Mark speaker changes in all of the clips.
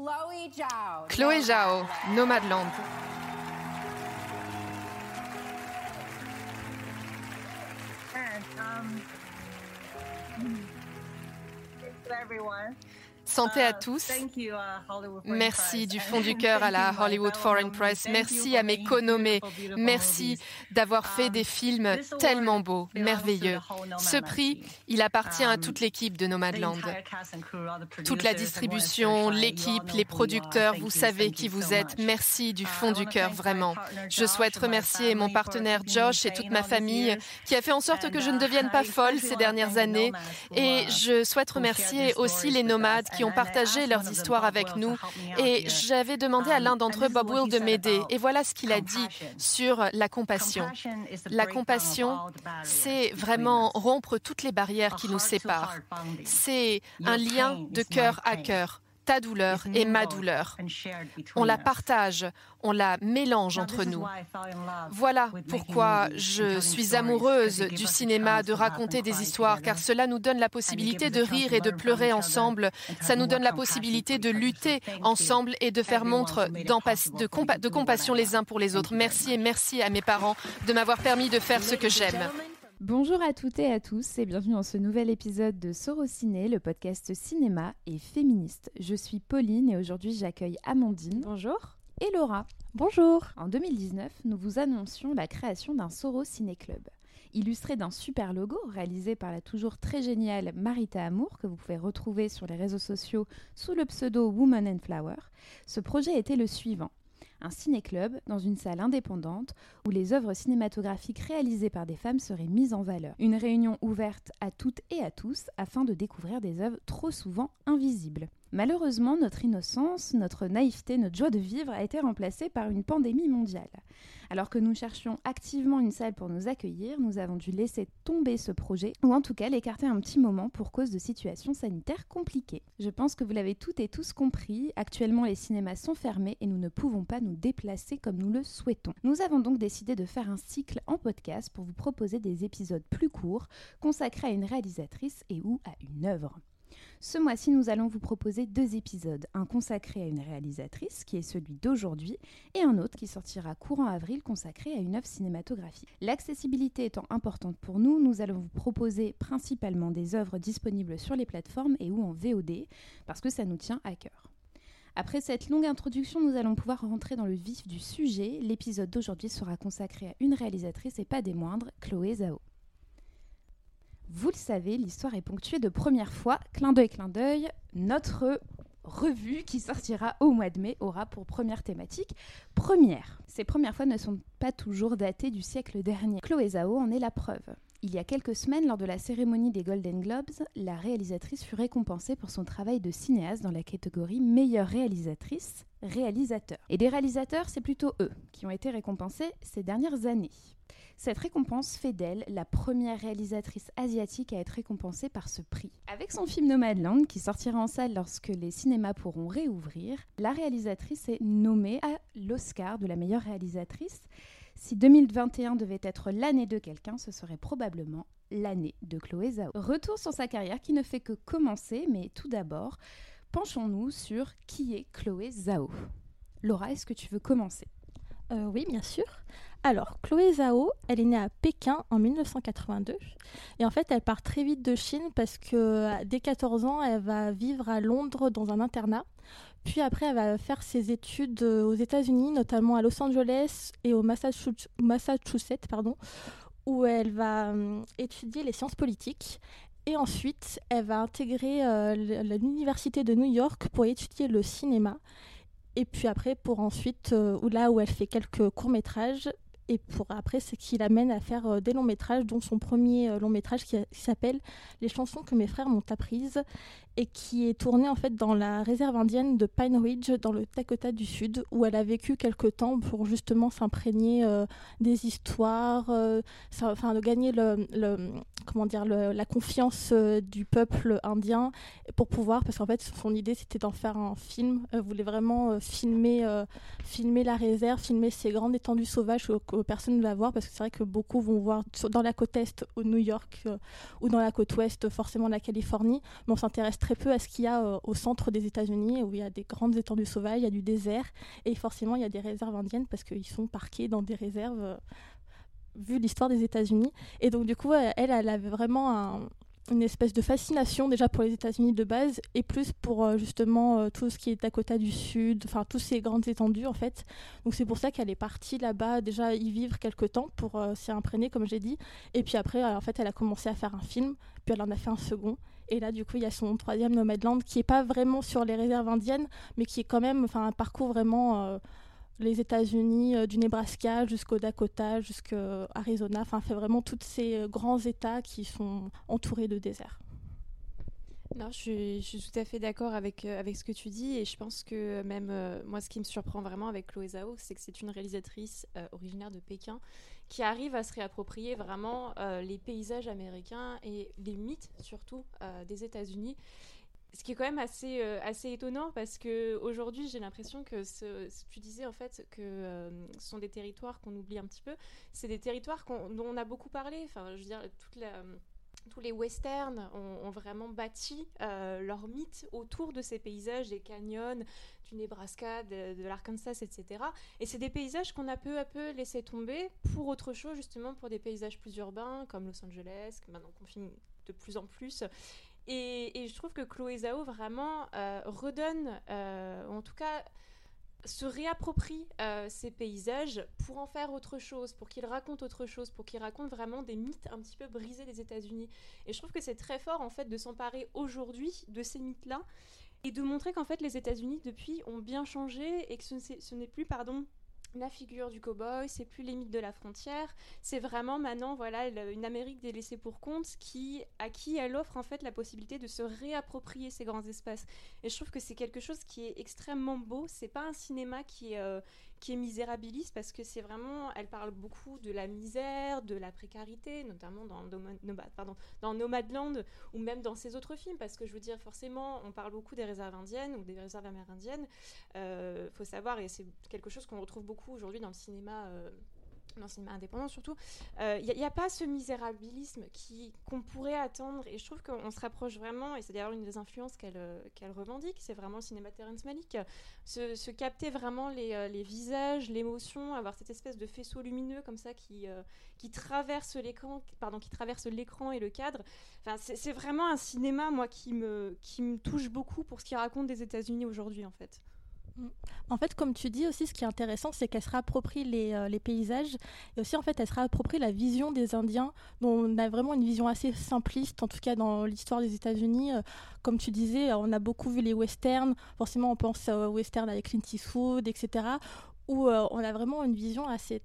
Speaker 1: Chloe Zhao. Chloé Zhao, Nomadland. And, um, thanks to everyone. Santé à tous. Merci du fond du cœur à la Hollywood Foreign Press. Merci à mes conommés. Merci d'avoir fait des films tellement beaux, merveilleux. Ce prix, il appartient à toute l'équipe de Nomadland. Toute la distribution, l'équipe, les producteurs, vous savez qui vous êtes. Merci du fond du cœur, vraiment. Je souhaite remercier mon partenaire Josh et toute ma famille qui a fait en sorte que je ne devienne pas folle ces dernières années. Et je souhaite remercier aussi les nomades qui ont partagé leurs histoires avec nous. Et j'avais demandé à l'un d'entre eux, Bob Will, de m'aider. Et voilà ce qu'il a dit sur la compassion. La compassion, c'est vraiment rompre toutes les barrières qui nous séparent. C'est un lien de cœur à cœur ta douleur et ma douleur. On la partage, on la mélange entre nous. Voilà pourquoi je suis amoureuse du cinéma, de raconter des histoires, car cela nous donne la possibilité de rire et de pleurer ensemble. Ça nous donne la possibilité de lutter ensemble et de faire montre de, de compassion les uns pour les autres. Merci et merci à mes parents de m'avoir permis de faire ce que j'aime.
Speaker 2: Bonjour à toutes et à tous et bienvenue dans ce nouvel épisode de Sorociné, le podcast cinéma et féministe. Je suis Pauline et aujourd'hui j'accueille Amandine.
Speaker 3: Bonjour.
Speaker 2: Et Laura.
Speaker 3: Bonjour.
Speaker 2: En 2019, nous vous annoncions la création d'un Soro Ciné Club. Illustré d'un super logo réalisé par la toujours très géniale Marita Amour, que vous pouvez retrouver sur les réseaux sociaux sous le pseudo Woman and Flower, ce projet était le suivant un ciné-club dans une salle indépendante où les œuvres cinématographiques réalisées par des femmes seraient mises en valeur. Une réunion ouverte à toutes et à tous afin de découvrir des œuvres trop souvent invisibles. Malheureusement, notre innocence, notre naïveté, notre joie de vivre a été remplacée par une pandémie mondiale. Alors que nous cherchions activement une salle pour nous accueillir, nous avons dû laisser tomber ce projet, ou en tout cas l'écarter un petit moment pour cause de situations sanitaires compliquées. Je pense que vous l'avez toutes et tous compris, actuellement les cinémas sont fermés et nous ne pouvons pas nous déplacer comme nous le souhaitons. Nous avons donc décidé de faire un cycle en podcast pour vous proposer des épisodes plus courts consacrés à une réalisatrice et ou à une œuvre. Ce mois-ci, nous allons vous proposer deux épisodes, un consacré à une réalisatrice, qui est celui d'aujourd'hui, et un autre qui sortira courant avril, consacré à une œuvre cinématographique. L'accessibilité étant importante pour nous, nous allons vous proposer principalement des œuvres disponibles sur les plateformes et ou en VOD, parce que ça nous tient à cœur. Après cette longue introduction, nous allons pouvoir rentrer dans le vif du sujet. L'épisode d'aujourd'hui sera consacré à une réalisatrice et pas des moindres, Chloé Zhao. Vous le savez, l'histoire est ponctuée de première fois, clin d'œil, clin d'œil, notre revue qui sortira au mois de mai aura pour première thématique première. Ces premières fois ne sont pas toujours datées du siècle dernier. Chloé Zhao en est la preuve. Il y a quelques semaines, lors de la cérémonie des Golden Globes, la réalisatrice fut récompensée pour son travail de cinéaste dans la catégorie meilleure réalisatrice, réalisateur. Et des réalisateurs, c'est plutôt eux qui ont été récompensés ces dernières années. Cette récompense fait d'elle la première réalisatrice asiatique à être récompensée par ce prix. Avec son film Nomadland, qui sortira en salle lorsque les cinémas pourront réouvrir, la réalisatrice est nommée à l'Oscar de la meilleure réalisatrice. Si 2021 devait être l'année de quelqu'un, ce serait probablement l'année de Chloé Zhao. Retour sur sa carrière qui ne fait que commencer, mais tout d'abord, penchons-nous sur qui est Chloé Zhao. Laura, est-ce que tu veux commencer?
Speaker 3: Euh, Oui, bien sûr. Alors, Chloé Zhao, elle est née à Pékin en 1982. Et en fait, elle part très vite de Chine parce que euh, dès 14 ans, elle va vivre à Londres dans un internat. Puis après, elle va faire ses études euh, aux États-Unis, notamment à Los Angeles et au Massachusetts, pardon, où elle va hum, étudier les sciences politiques. Et ensuite, elle va intégrer l'université de New York pour étudier le cinéma. Et puis après, pour ensuite, là où elle fait quelques courts-métrages, et pour après, ce qui l'amène à faire euh, des longs métrages, dont son premier euh, long métrage qui, s'appelle Les chansons que mes frères m'ont apprises et qui est tourné en fait dans la réserve indienne de Pine Ridge dans le Dakota du Sud où elle a vécu quelque temps pour justement s'imprégner euh, des histoires, enfin de gagner le, comment dire la confiance du peuple indien pour pouvoir parce qu'en fait son idée c'était d'en faire un film, elle voulait vraiment filmer filmer la réserve, filmer ces grandes étendues sauvages personne ne va voir parce que c'est vrai que beaucoup vont voir dans la côte est au New York euh, ou dans la côte ouest forcément la Californie, mais on s'intéresse très peu à ce qu'il y a au centre des États-Unis, où il y a des grandes étendues sauvages, il y a du désert, et forcément il y a des réserves indiennes parce qu'ils sont parqués dans des réserves vu l'histoire des États-Unis. Et donc, du coup, elle, elle avait vraiment une espèce de fascination déjà pour les États-Unis de base et plus pour euh, justement euh, tout ce qui est Dakota du Sud, enfin toutes ces grandes étendues en fait. Donc c'est pour ça qu'elle est partie là-bas déjà y vivre quelque temps pour euh, s'y imprégner comme j'ai dit. Et puis après en fait elle a commencé à faire un film, puis elle en a fait un second. Et là du coup il y a son troisième Nomadland qui est pas vraiment sur les réserves indiennes, mais qui est quand même enfin un vraiment les États-Unis, euh, du Nebraska jusqu'au Dakota, jusqu'à Arizona, enfin fait vraiment tous ces euh, grands États qui sont entourés de déserts.
Speaker 4: Non, je suis, tout à fait d'accord avec, euh, avec ce que tu dis et je pense que même moi ce qui me surprend vraiment avec Chloé Zhao, c'est que c'est une réalisatrice originaire de Pékin qui arrive à se réapproprier vraiment les paysages américains et les mythes surtout des États-Unis ce qui est quand même assez, euh, assez étonnant parce que aujourd'hui j'ai l'impression que ce, tu disais en fait que euh, ce sont des territoires qu'on oublie un petit peu. C'est des territoires dont on a beaucoup parlé. Enfin, je veux dire, toute la, tous les westerns ont, vraiment bâti euh, leur mythe autour de ces paysages, des canyons, du Nebraska, de, l'Arkansas, etc. Et c'est des paysages qu'on a peu à peu laissé tomber pour autre chose, justement pour des paysages plus urbains comme Los Angeles, maintenant qu'on filme de plus en plus. Et, je trouve que Chloé Zhao vraiment euh, redonne, euh, en tout cas se réapproprie euh, ces paysages pour en faire autre chose, pour qu'ils racontent autre chose, pour qu'ils racontent vraiment des mythes un petit peu brisés des États-Unis. Et je trouve que c'est très fort en fait de s'emparer aujourd'hui de ces mythes-là et de montrer qu'en fait les États-Unis depuis ont bien changé et que ce n'est plus pardon la figure du cow-boy, c'est plus les mythes de la frontière, c'est vraiment maintenant voilà une Amérique délaissée pour compte qui à qui elle offre en fait la possibilité de se réapproprier ces grands espaces. Et je trouve que c'est quelque chose qui est extrêmement beau. C'est pas un cinéma qui est euh, qui est misérabiliste parce que c'est vraiment, elle parle beaucoup de la misère, de la précarité, notamment dans, pardon, dans Nomadland ou même dans ses autres films, parce que je veux dire, forcément, on parle beaucoup des réserves indiennes ou des réserves amérindiennes. Il euh, faut savoir, et c'est quelque chose qu'on retrouve beaucoup aujourd'hui dans le cinéma. Euh, dans le cinéma indépendant surtout, il euh, n'y a, pas ce misérabilisme qui, qu'on pourrait attendre. Et je trouve qu'on se rapproche vraiment, et c'est d'ailleurs une des influences qu'elle, euh, qu'elle revendique, c'est vraiment le cinéma Terrence Malick. Se, capter vraiment les, euh, les visages, l'émotion, avoir cette espèce de faisceau lumineux comme ça qui, qui, traverse, l'écran, pardon, qui traverse l'écran et le cadre. Enfin, c'est, c'est vraiment un cinéma, moi, qui me, qui me touche beaucoup pour ce qu'il raconte des États-Unis aujourd'hui, en fait.
Speaker 3: En fait, comme tu dis aussi, ce qui est intéressant, c'est qu'elle se réapproprie les, euh, les, paysages et aussi, en fait, elle se réapproprie la vision des Indiens, dont on a vraiment une vision assez simpliste, en tout cas dans l'histoire des États-Unis. Euh, comme tu disais, on a beaucoup vu les westerns, forcément, on pense aux westerns avec Clint Eastwood, etc., où euh, on a vraiment une vision assez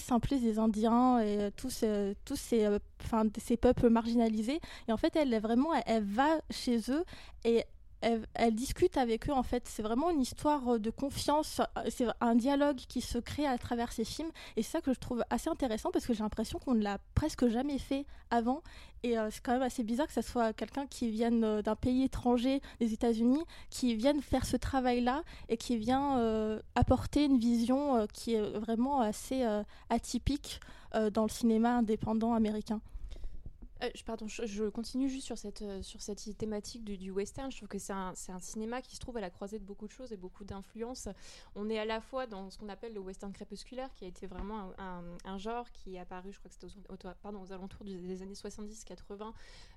Speaker 3: simpliste des Indiens et tous, ces, peuples marginalisés. Et en fait, elle, vraiment, elle va chez eux et elle, discute avec eux en fait. C'est vraiment une histoire euh, de confiance, euh, c'est un dialogue qui se crée à travers ces films et c'est ça que je trouve assez intéressant parce que j'ai l'impression qu'on ne l'a presque jamais fait avant et euh, c'est quand même assez bizarre que ce soit quelqu'un qui vienne d'un pays étranger, des États-Unis, qui vienne faire ce travail-là et qui vient apporter une vision qui est vraiment assez atypique dans le cinéma indépendant américain.
Speaker 4: Euh, pardon, je, continue juste sur cette, euh, sur cette thématique du, western. Je trouve que c'est un, un, cinéma qui se trouve à la croisée de beaucoup de choses et beaucoup d'influences. On est à la fois dans ce qu'on appelle le western crépusculaire, qui a été vraiment un, genre qui est apparu, je crois que c'était aux, pardon, aux alentours des années 70-80,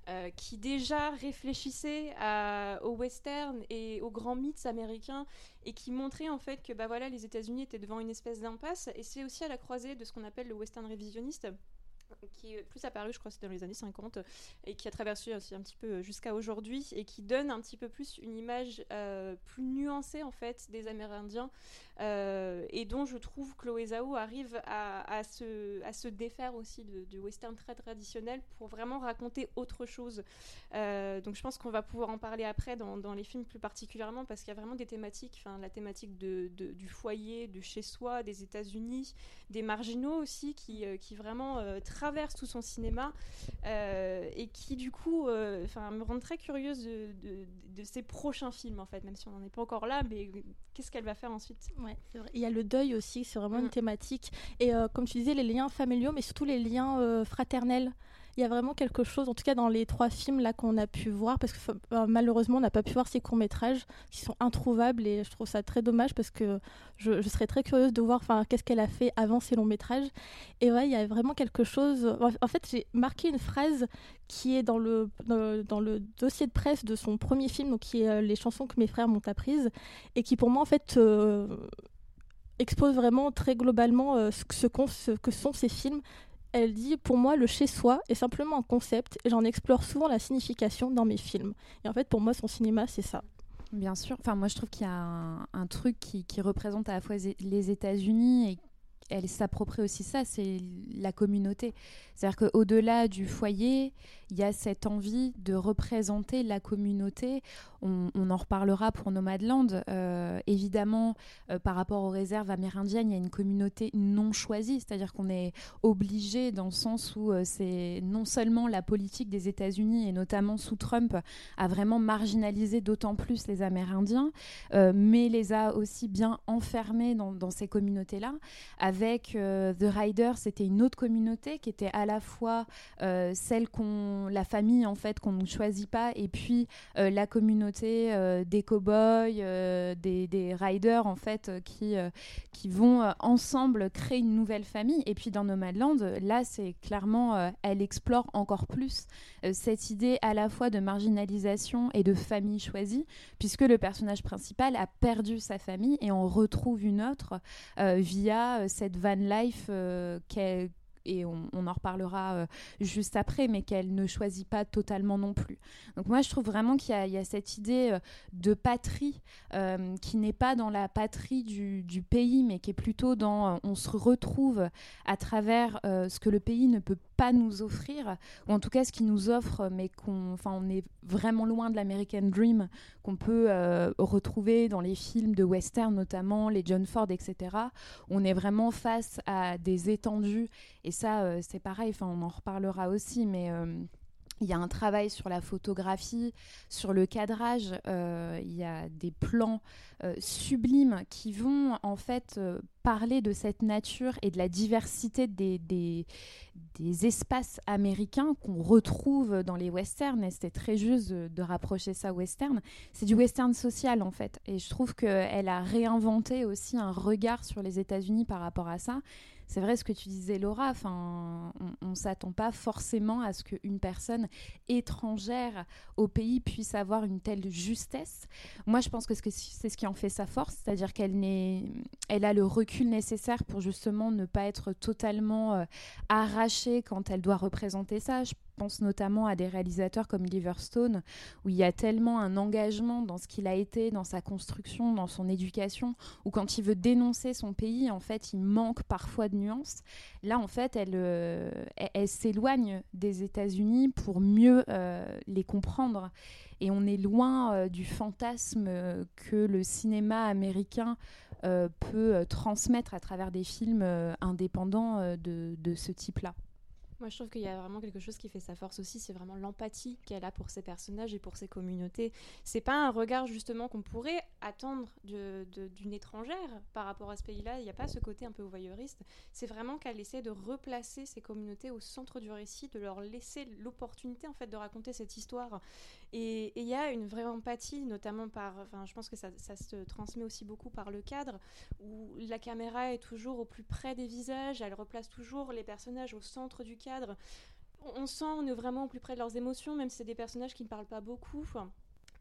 Speaker 4: euh, qui déjà réfléchissait au western et aux grands mythes américains et qui montrait en fait que bah, voilà, les États-Unis étaient devant une espèce d'impasse. Et c'est aussi à la croisée de ce qu'on appelle le western révisionniste qui est plus apparu, je crois, c'était dans les années 50, et qui a traversé aussi un petit peu jusqu'à aujourd'hui, et qui donne un petit peu plus une image euh, plus nuancée, en fait, des Amérindiens, euh, et dont je trouve Chloé Zhao arrive à, se, défaire aussi du western très traditionnel pour vraiment raconter autre chose. Euh, donc je pense qu'on va pouvoir en parler après dans, les films plus particulièrement, parce qu'il y a vraiment des thématiques, enfin la thématique du foyer, de chez soi, des États-Unis, des marginaux aussi, qui, qui vraiment traverse tout son cinéma euh, et qui du coup euh, me rend très curieuse de, ses prochains films en fait même si on n'en est pas encore là mais qu'est-ce qu'elle va faire ensuite?
Speaker 3: Ouais, vrai. il y a le deuil aussi c'est vraiment une mm. thématique et euh, comme tu disais les liens familiaux mais surtout les liens fraternels il y a vraiment quelque chose, en tout cas dans les trois films là qu'on a pu voir, parce que euh, malheureusement on n'a pas pu voir ces courts métrages qui sont introuvables et je trouve ça très dommage parce que je, serais très curieuse de voir, qu'est-ce qu'elle a fait avant ces longs métrages. Et ouais, il y a vraiment quelque chose. En fait, j'ai marqué une phrase qui est dans le, dans, le dossier de presse de son premier film, donc qui est euh, Les chansons que mes frères m'ont apprises, et qui pour moi en fait euh, expose vraiment très globalement euh, ce, ce, que sont ces films. Elle dit Pour moi, le chez-soi est simplement un concept et j'en explore souvent la signification dans mes films. Et en fait, pour moi, son cinéma, c'est ça.
Speaker 2: Bien sûr. Enfin, moi, je trouve qu'il y a un, truc qui, qui, représente à la fois les États-Unis et elle s'approprie aussi ça, c'est la communauté. C'est-à-dire qu'au-delà du foyer, il y a cette envie de représenter la communauté. On, en reparlera pour Nomadland. Euh, évidemment, euh, par rapport aux réserves amérindiennes, il y a une communauté non choisie, c'est-à-dire qu'on est obligé dans le sens où euh, c'est non seulement la politique des États-Unis et notamment sous Trump a vraiment marginalisé d'autant plus les Amérindiens, mais les a aussi bien enfermés dans, ces communautés-là. Avec The Riders, c'était une autre communauté qui était à la fois celle qu'on la famille en fait qu'on ne choisit pas, et puis euh, la communauté euh, des cow-boys, euh, des, riders en fait qui, qui vont ensemble créer une nouvelle famille. Et puis dans Nomadland, là c'est clairement, elle explore encore plus cette idée à la fois de marginalisation et de famille choisie, puisque le personnage principal a perdu sa famille et on retrouve une autre via cette van life qu'elle et on, en reparlera euh, juste après, mais qu'elle ne choisit pas totalement non plus. Donc moi, je trouve vraiment qu'il y, a cette idée euh, de patrie euh, qui n'est pas dans la patrie du, pays, mais qui est plutôt dans on se retrouve à travers ce que le pays ne peut pas nous offrir, ou en tout cas ce qu'il nous offre, mais qu'on on est vraiment loin de l'American Dream qu'on peut retrouver dans les films de western, notamment les John Ford, etc. On est vraiment face à des étendues ça, euh, c'est pareil, on en reparlera aussi, mais euh, il y a un travail sur la photographie, sur le cadrage. Euh, il y a des plans sublimes qui vont en fait parler de cette nature et de la diversité des, espaces américains qu'on retrouve dans les westerns. Et c'était très juste de, de, rapprocher ça western. C'est du western social en fait. Et je trouve qu'elle a réinventé aussi un regard sur les États-Unis par rapport à ça c'est vrai ce que tu disais, Laura. Enfin, on, ne s'attend pas forcément à ce qu'une personne étrangère au pays puisse avoir une telle justesse. Moi, je pense que c'est ce qui en fait sa force, c'est-à-dire qu'elle elle a le recul nécessaire pour justement ne pas être totalement euh, arrachée quand elle doit représenter ça. Pense notamment à des réalisateurs comme Liverstone, où il y a tellement un engagement dans ce qu'il a été, dans sa construction, dans son éducation, où quand il veut dénoncer son pays, en fait, il manque parfois de nuances. Là, en fait, elle, euh, s'éloigne des États-Unis pour mieux euh, les comprendre. Et on est loin euh, du fantasme que le cinéma américain peut transmettre à travers des films indépendants de ce type-là.
Speaker 4: Moi, je trouve qu'il y a vraiment quelque chose qui fait sa force aussi, c'est vraiment l'empathie qu'elle a pour ses personnages et pour ses communautés. C'est pas un regard justement qu'on pourrait attendre d'une étrangère par rapport à ce pays-là. Il n'y a pas ce côté un peu voyeuriste. C'est vraiment qu'elle essaie de replacer ses communautés au centre du récit, de leur laisser l'opportunité en fait de raconter cette histoire. Et il y a une vraie empathie, notamment par, enfin, je pense que ça, ça, se transmet aussi beaucoup par le cadre, où la caméra est toujours au plus près des visages, elle replace toujours les personnages au centre du On sent, on est vraiment au plus près de leurs émotions, même si c'est des personnages qui ne parlent pas beaucoup.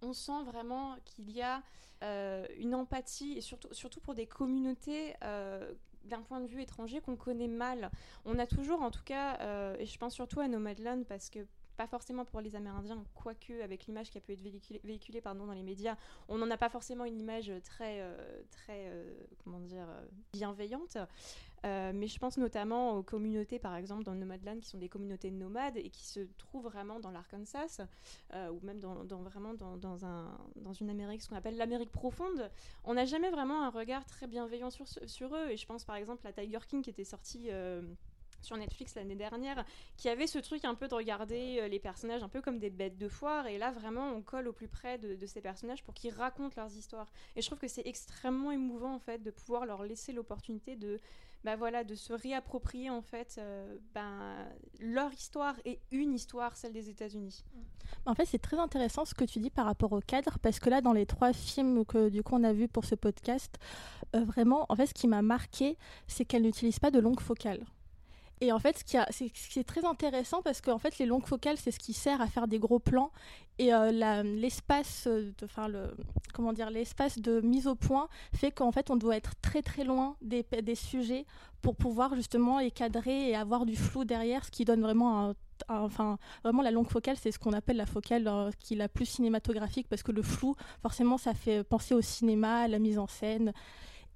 Speaker 4: On sent vraiment qu'il y a euh, une empathie, et surtout, pour des communautés euh, d'un point de vue étranger qu'on connaît mal. On a toujours, en tout cas, euh, et je pense surtout à Nomadland, parce que pas forcément pour les Amérindiens, quoique avec l'image qui a pu être véhiculée, pardon, dans les médias, on n'en a pas forcément une image très, très comment dire, euh, mais je pense notamment aux communautés, par exemple, dans Nomadland, qui sont des communautés nomades et qui se trouvent vraiment dans l'Arkansas, ou même dans, vraiment dans, dans, un, dans une Amérique, ce qu'on appelle l'Amérique profonde. On n'a jamais vraiment un regard très bienveillant sur, eux. Et je pense par exemple à Tiger King qui était sorti sur Netflix l'année dernière, qui avait ce truc un peu de regarder euh, les personnages un peu comme des bêtes de foire. Et là, vraiment, on colle au plus près de, ces personnages pour qu'ils racontent leurs histoires. Et je trouve que c'est extrêmement émouvant, en fait, de pouvoir leur laisser l'opportunité de bah voilà, de se réapproprier en fait euh, ben, leur histoire et une histoire, celle des États-Unis.
Speaker 3: En fait, c'est très intéressant ce que tu dis par rapport au cadre, parce que là, dans les trois films que du coup on a vus pour ce podcast, euh, vraiment, en fait, ce qui m'a marqué, c'est qu'elle n'utilise pas de longue focale. Et en fait, ce qui, est, très intéressant parce que fait, les longues focales, c'est ce qui sert à faire des gros plans. Et euh, l'espace, enfin le, comment dire, l'espace de mise au point fait qu'en fait, on doit être très très loin des, des sujets pour pouvoir justement les cadrer et avoir du flou derrière, ce qui donne vraiment un enfin vraiment la longue focale c'est ce qu'on appelle la focale euh, qui est la plus cinématographique parce que le flou forcément ça fait penser au cinéma à la mise en scène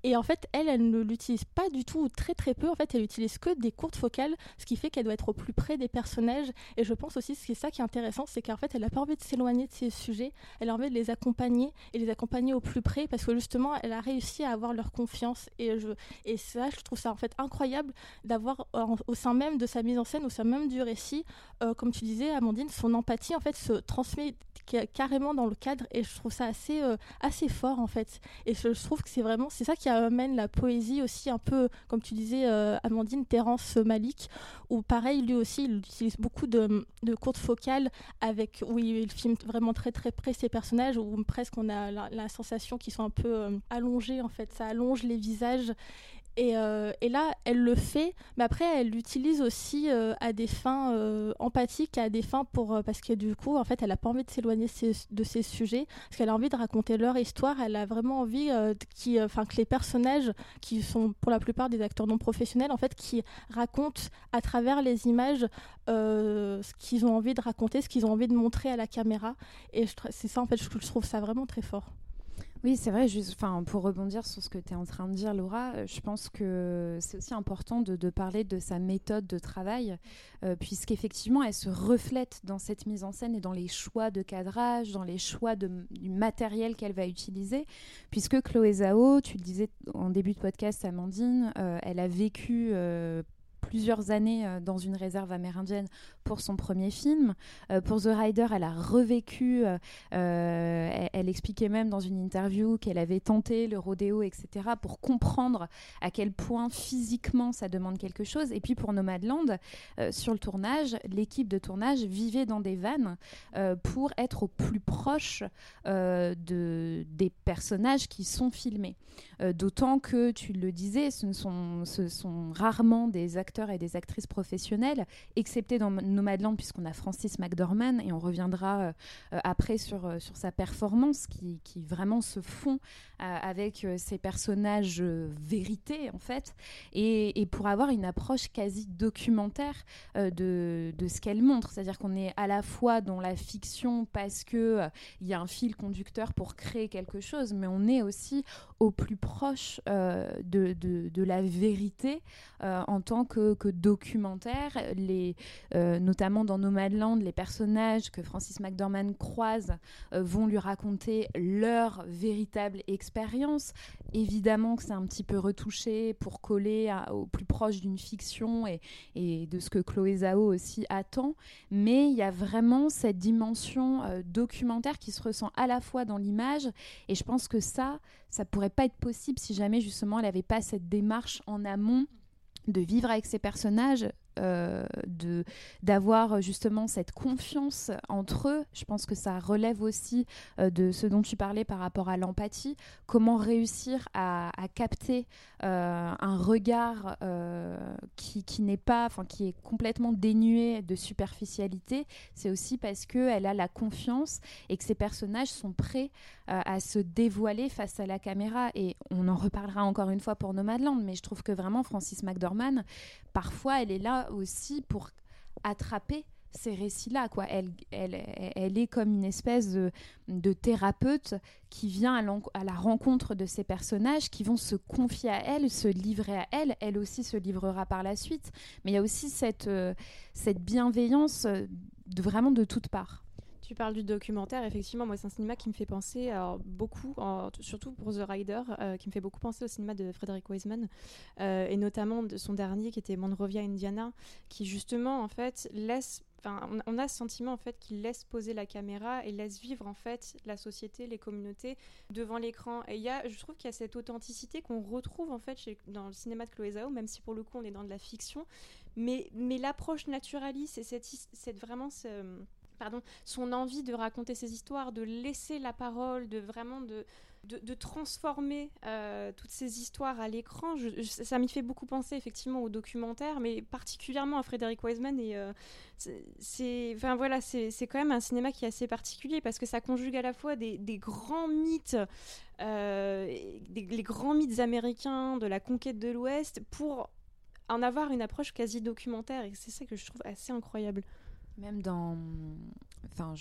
Speaker 3: et en fait, elle, elle ne l'utilise pas du tout, ou très très peu. En fait, elle utilise que des courtes focales, ce qui fait qu'elle doit être au plus près des personnages. Et je pense aussi, ce qui est ça qui est intéressant, c'est qu'en fait, elle n'a pas envie de s'éloigner de ces sujets. Elle a envie de les accompagner et les accompagner au plus près, parce que justement, elle a réussi à avoir leur confiance. Et je, et ça, je trouve ça en fait incroyable d'avoir au sein même de sa mise en scène, au sein même du récit, euh, comme tu disais, Amandine, son empathie en fait se transmet carrément dans le cadre. Et je trouve ça assez euh, assez fort en fait. Et je, je trouve que c'est vraiment c'est ça qui amène la poésie aussi un peu, comme tu disais, euh, Amandine, Terence Malik, où pareil, lui aussi, il utilise beaucoup de, de courtes focales avec, où il filme vraiment très très près ses personnages, où presque on a la, sensation qu'ils sont un peu euh, allongés en fait, ça allonge les visages euh, et, là, elle le fait, mais après, elle l'utilise aussi euh, à des fins euh, empathiques, à des fins pour. parce que du coup, en fait, elle n'a pas envie de s'éloigner de ces sujets, parce qu'elle a envie de raconter leur histoire. Elle a vraiment envie qui, que les personnages, qui sont pour la plupart des acteurs non professionnels, en fait, qui racontent à travers les images ce qu'ils ont envie de raconter, ce qu'ils ont envie de montrer à la caméra. Et c'est ça, en fait, je trouve ça vraiment très fort.
Speaker 2: Oui, c'est vrai. Enfin, pour rebondir sur ce que tu es en train de dire, Laura, euh, je pense que c'est aussi important de, parler de sa méthode de travail, euh, puisqu'effectivement, elle se reflète dans cette mise en scène et dans les choix de cadrage, dans les choix du matériel qu'elle va utiliser. Puisque Chloé Zhao, tu le disais en début de podcast, Amandine, euh, elle a vécu plusieurs années euh, dans une réserve amérindienne pour son premier film. Euh, pour The Rider, elle a revécu, euh, elle, expliquait même dans une interview qu'elle avait tenté le rodéo, etc., pour comprendre à quel point physiquement ça demande quelque chose. Et puis pour Nomadland, sur le tournage, l'équipe de tournage vivait dans des vannes pour être au plus proche de, des personnages qui sont filmés. D'autant que, tu le disais, ce sont, ce sont rarement des acteurs et des actrices professionnelles, excepté dans Nomadland, puisqu'on a Francis McDormand, et on reviendra euh, euh, après sur, euh, sur sa performance, qui, qui vraiment se fond avec ces personnages vérité, en fait, et, et, pour avoir une approche quasi documentaire de, de ce qu'elle montre. C'est-à-dire qu'on est à la fois dans la fiction parce qu'il il y a un fil conducteur pour créer quelque chose, mais on est aussi au plus proche de, de, la vérité en tant que que, documentaire. Les, notamment dans Nomadland, les personnages que Francis McDormand croise euh, vont lui raconter leur véritable expérience. Évidemment que c'est un petit peu retouché pour coller au plus proche d'une fiction et, de ce que Chloé Zhao aussi attend. Mais il y a vraiment cette dimension euh, documentaire qui se ressent à la fois dans l'image et je pense que ça, ça pourrait pas être possible si jamais justement elle n'avait pas cette démarche en amont de vivre avec ces personnages de d'avoir justement cette confiance entre eux. Je pense que ça relève aussi euh, de ce dont tu parlais par rapport à l'empathie. Comment réussir à, capter euh, un regard qui, qui n'est pas, enfin qui est complètement dénué de superficialité. C'est aussi parce que elle a la confiance et que ces personnages sont prêts à se dévoiler face à la caméra. Et on en reparlera encore une fois pour Nomadland, mais je trouve que vraiment Francis McDormand, parfois, elle est là aussi pour attraper ces récits-là. Quoi. Elle, elle, elle, est comme une espèce de, thérapeute qui vient à, la rencontre de ces personnages, qui vont se confier à elle, se livrer à elle. Elle aussi se livrera par la suite. Mais il y a aussi cette, euh, cette bienveillance de, vraiment de toutes parts.
Speaker 4: Tu parles du documentaire, effectivement, moi c'est un cinéma qui me fait penser beaucoup, surtout pour The Rider, euh, qui me fait beaucoup penser au cinéma de Frédéric Wiseman, euh, et notamment de son dernier qui était Monrovia, Indiana, qui justement en fait laisse on, a ce sentiment en fait qu'il laisse poser la caméra et laisse vivre en fait la société, les communautés devant l'écran. Et il y a, je trouve qu'il y a cette authenticité qu'on retrouve en fait dans le cinéma de Chloé Zhao, même si pour le coup on est dans de la fiction, mais, mais l'approche naturaliste et cette vraiment ce, pardon, son envie de raconter ses histoires, de laisser la parole, de vraiment de, de, transformer euh, toutes ces histoires à l'écran. ça m'y fait beaucoup penser effectivement au documentaire, mais particulièrement à Frédéric Wiseman. Et euh, c'est, enfin voilà, c'est quand même un cinéma qui est assez particulier parce que ça conjugue à la fois des, grands mythes, euh, les grands mythes américains de la conquête de l'Ouest pour en avoir une approche quasi documentaire. Et c'est ça que je trouve assez incroyable.
Speaker 2: Même dans. Enfin,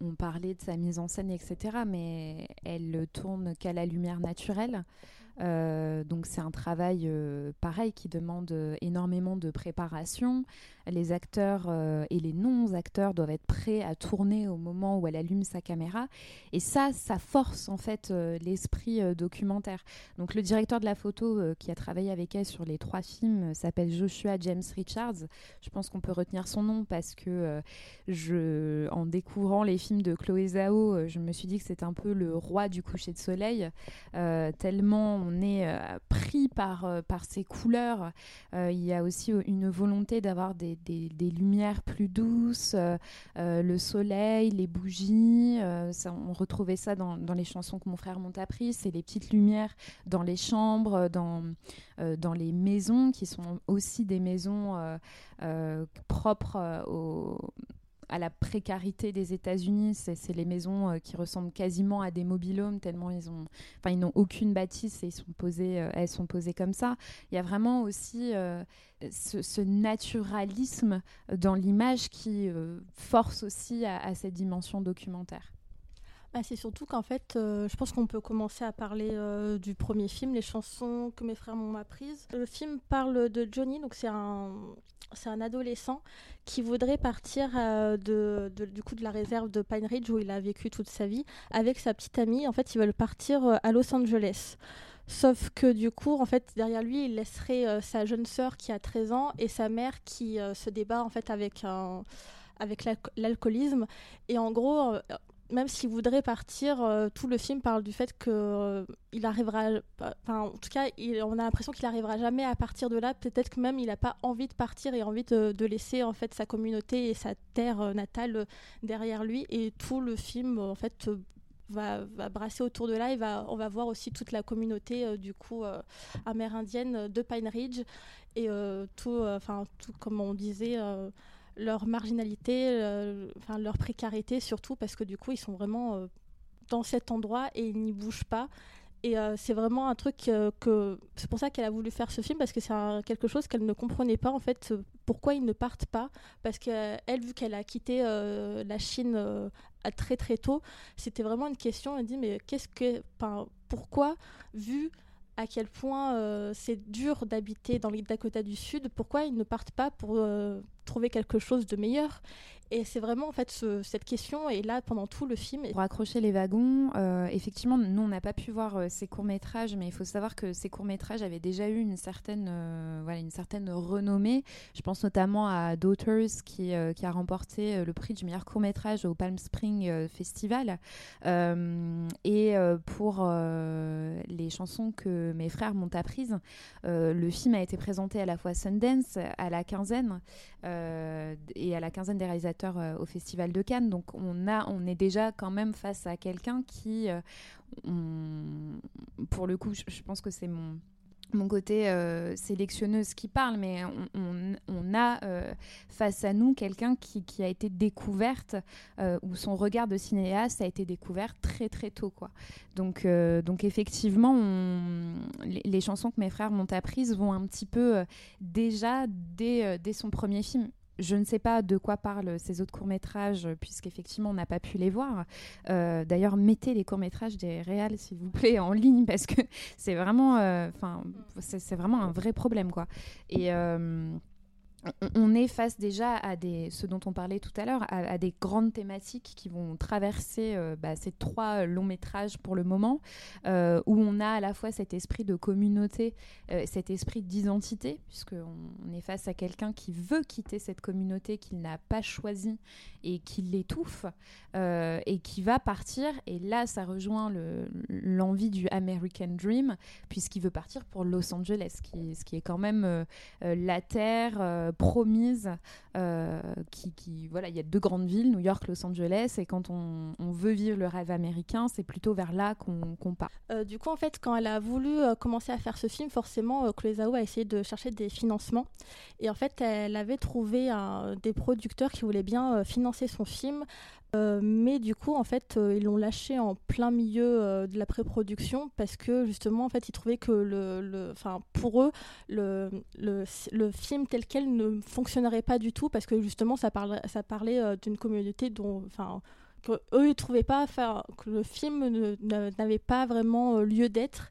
Speaker 2: on, parlait de sa mise en scène, etc., mais elle tourne qu'à la lumière naturelle. Euh, donc c'est un travail euh, pareil qui demande énormément de préparation. Les acteurs euh, et les non-acteurs doivent être prêts à tourner au moment où elle allume sa caméra. Et ça, ça force en fait l'esprit documentaire. Donc le directeur de la photo qui a travaillé avec elle sur les trois films s'appelle Joshua James Richards. Je pense qu'on peut retenir son nom parce que je, en découvrant les films de Chloé Zhao, je me suis dit que c'est un peu le roi du coucher de soleil, tellement on est euh, pris par, euh, par ces couleurs. Euh, il y a aussi une volonté d'avoir des, des, lumières plus douces, le soleil, les bougies. on retrouvait ça dans, dans, les chansons que mon frère m'ont appris. C'est les petites lumières dans les chambres, dans, dans les maisons qui sont aussi des maisons propres aux à la précarité des États-Unis. C'est les maisons euh, qui ressemblent quasiment à des mobilhomes tellement ils ont, enfin ils n'ont aucune bâtisse et ils sont posés, euh, elles sont posées comme ça. Il y a vraiment aussi euh, ce, naturalisme dans l'image qui force aussi à, cette dimension documentaire.
Speaker 3: Bah, c'est surtout qu'en fait, je pense qu'on peut commencer à parler du premier film, les chansons que mes frères m'ont apprises. Le film parle de Johnny, donc c'est un, c'est un adolescent qui voudrait partir euh, de, du coup de la réserve de Pine Ridge où il a vécu toute sa vie avec sa petite amie. En fait, ils veulent partir euh, à Los Angeles. Sauf que du coup, en fait, derrière lui, il laisserait euh, sa jeune sœur qui a 13 ans et sa mère qui se débat en fait avec un avec l'alcoolisme. Et en gros, même s'il voudrait partir, euh, tout le film parle du fait qu'il euh, arrivera, enfin en tout cas, on a l'impression qu'il arrivera jamais à partir de là. Peut-être que même il n'a pas envie de partir et envie de, laisser en fait sa communauté et sa terre euh, natale derrière lui. Et tout le film en va, brasser autour de là. Et on va voir aussi toute la communauté du coup amérindienne de Pine Ridge et tout, tout comme on disait leur marginalité, euh, enfin leur précarité surtout, parce que du coup, ils sont vraiment euh, dans cet endroit et ils n'y bougent pas. Et euh, c'est vraiment un truc que. C'est pour ça qu'elle a voulu faire ce film, parce que c'est quelque chose qu'elle ne comprenait pas, en fait, pourquoi ils ne partent pas. Parce qu'elle, vu qu'elle a quitté la Chine très très tôt, c'était vraiment une question. Elle dit, mais qu'est-ce que. Pourquoi, vu à quel point c'est dur d'habiter dans les Dakota du Sud, pourquoi ils ne partent pas pour trouver quelque chose de meilleur et c'est vraiment en fait cette question est là pendant tout le film.
Speaker 2: Pour accrocher les wagons, euh, effectivement, nous on n'a pas pu voir euh, ces courts métrages, mais il faut savoir que ces courts métrages avaient déjà eu une certaine, euh, voilà, une certaine renommée. Je pense notamment à Daughters qui, qui a remporté le prix du meilleur court métrage au Palm Spring Festival. et pour les chansons que mes frères m'ont apprises, le film a été présenté à la fois Sundance, à la quinzaine et à la quinzaine des réalisateurs euh, au Festival de Cannes. Donc on, a, on est déjà quand même face à quelqu'un qui, euh, pour le coup, je, pense que c'est mon mon côté euh, sélectionneuse qui parle, mais on, a face à nous quelqu'un qui, a été découverte, où son regard de cinéaste a été découvert très très tôt. Quoi. Donc, effectivement, les, les, chansons que mes frères m'ont apprises vont un petit peu déjà dès, dès son premier film. Je ne sais pas de quoi parlent ces autres courts-métrages, puisqu'effectivement, on n'a pas pu les voir. Euh, d'ailleurs, mettez les courts-métrages des réals, s'il vous plaît, en ligne, parce que c'est vraiment, euh, c'est vraiment un vrai problème, quoi. Euh, on est face déjà à des, ce dont on parlait tout à l'heure, à, des grandes thématiques qui vont traverser euh, bah, ces trois longs métrages pour le moment, euh, où on a à la fois cet esprit de communauté, euh, cet esprit d'identité, puisqu'on on est face à quelqu'un qui veut quitter cette communauté qu'il n'a pas choisie et qui l'étouffe, et qui va partir, et là ça rejoint l'envie du American Dream, puisqu'il veut partir pour Los Angeles, ce qui est quand même la terre promise. Euh, qui, voilà, il y a deux grandes villes, New York, Los Angeles, et quand on, veut vivre le rêve américain, c'est plutôt vers là qu'on part.
Speaker 3: Euh, du coup, en fait, quand elle a voulu euh, commencer à faire ce film, forcément, Chloé Zhao a essayé de chercher des financements, et en fait, elle avait trouvé des producteurs qui voulaient bien financer son film. Mais du coup, en fait, ils l'ont lâché en plein milieu de la pré-production parce que justement, en fait, ils trouvaient que le, le pour eux, le, film tel quel ne fonctionnerait pas du tout parce que justement, ça parlait, ça parlait d'une communauté dont, enfin, eux ils trouvaient pas, que le film n'avait pas vraiment lieu d'être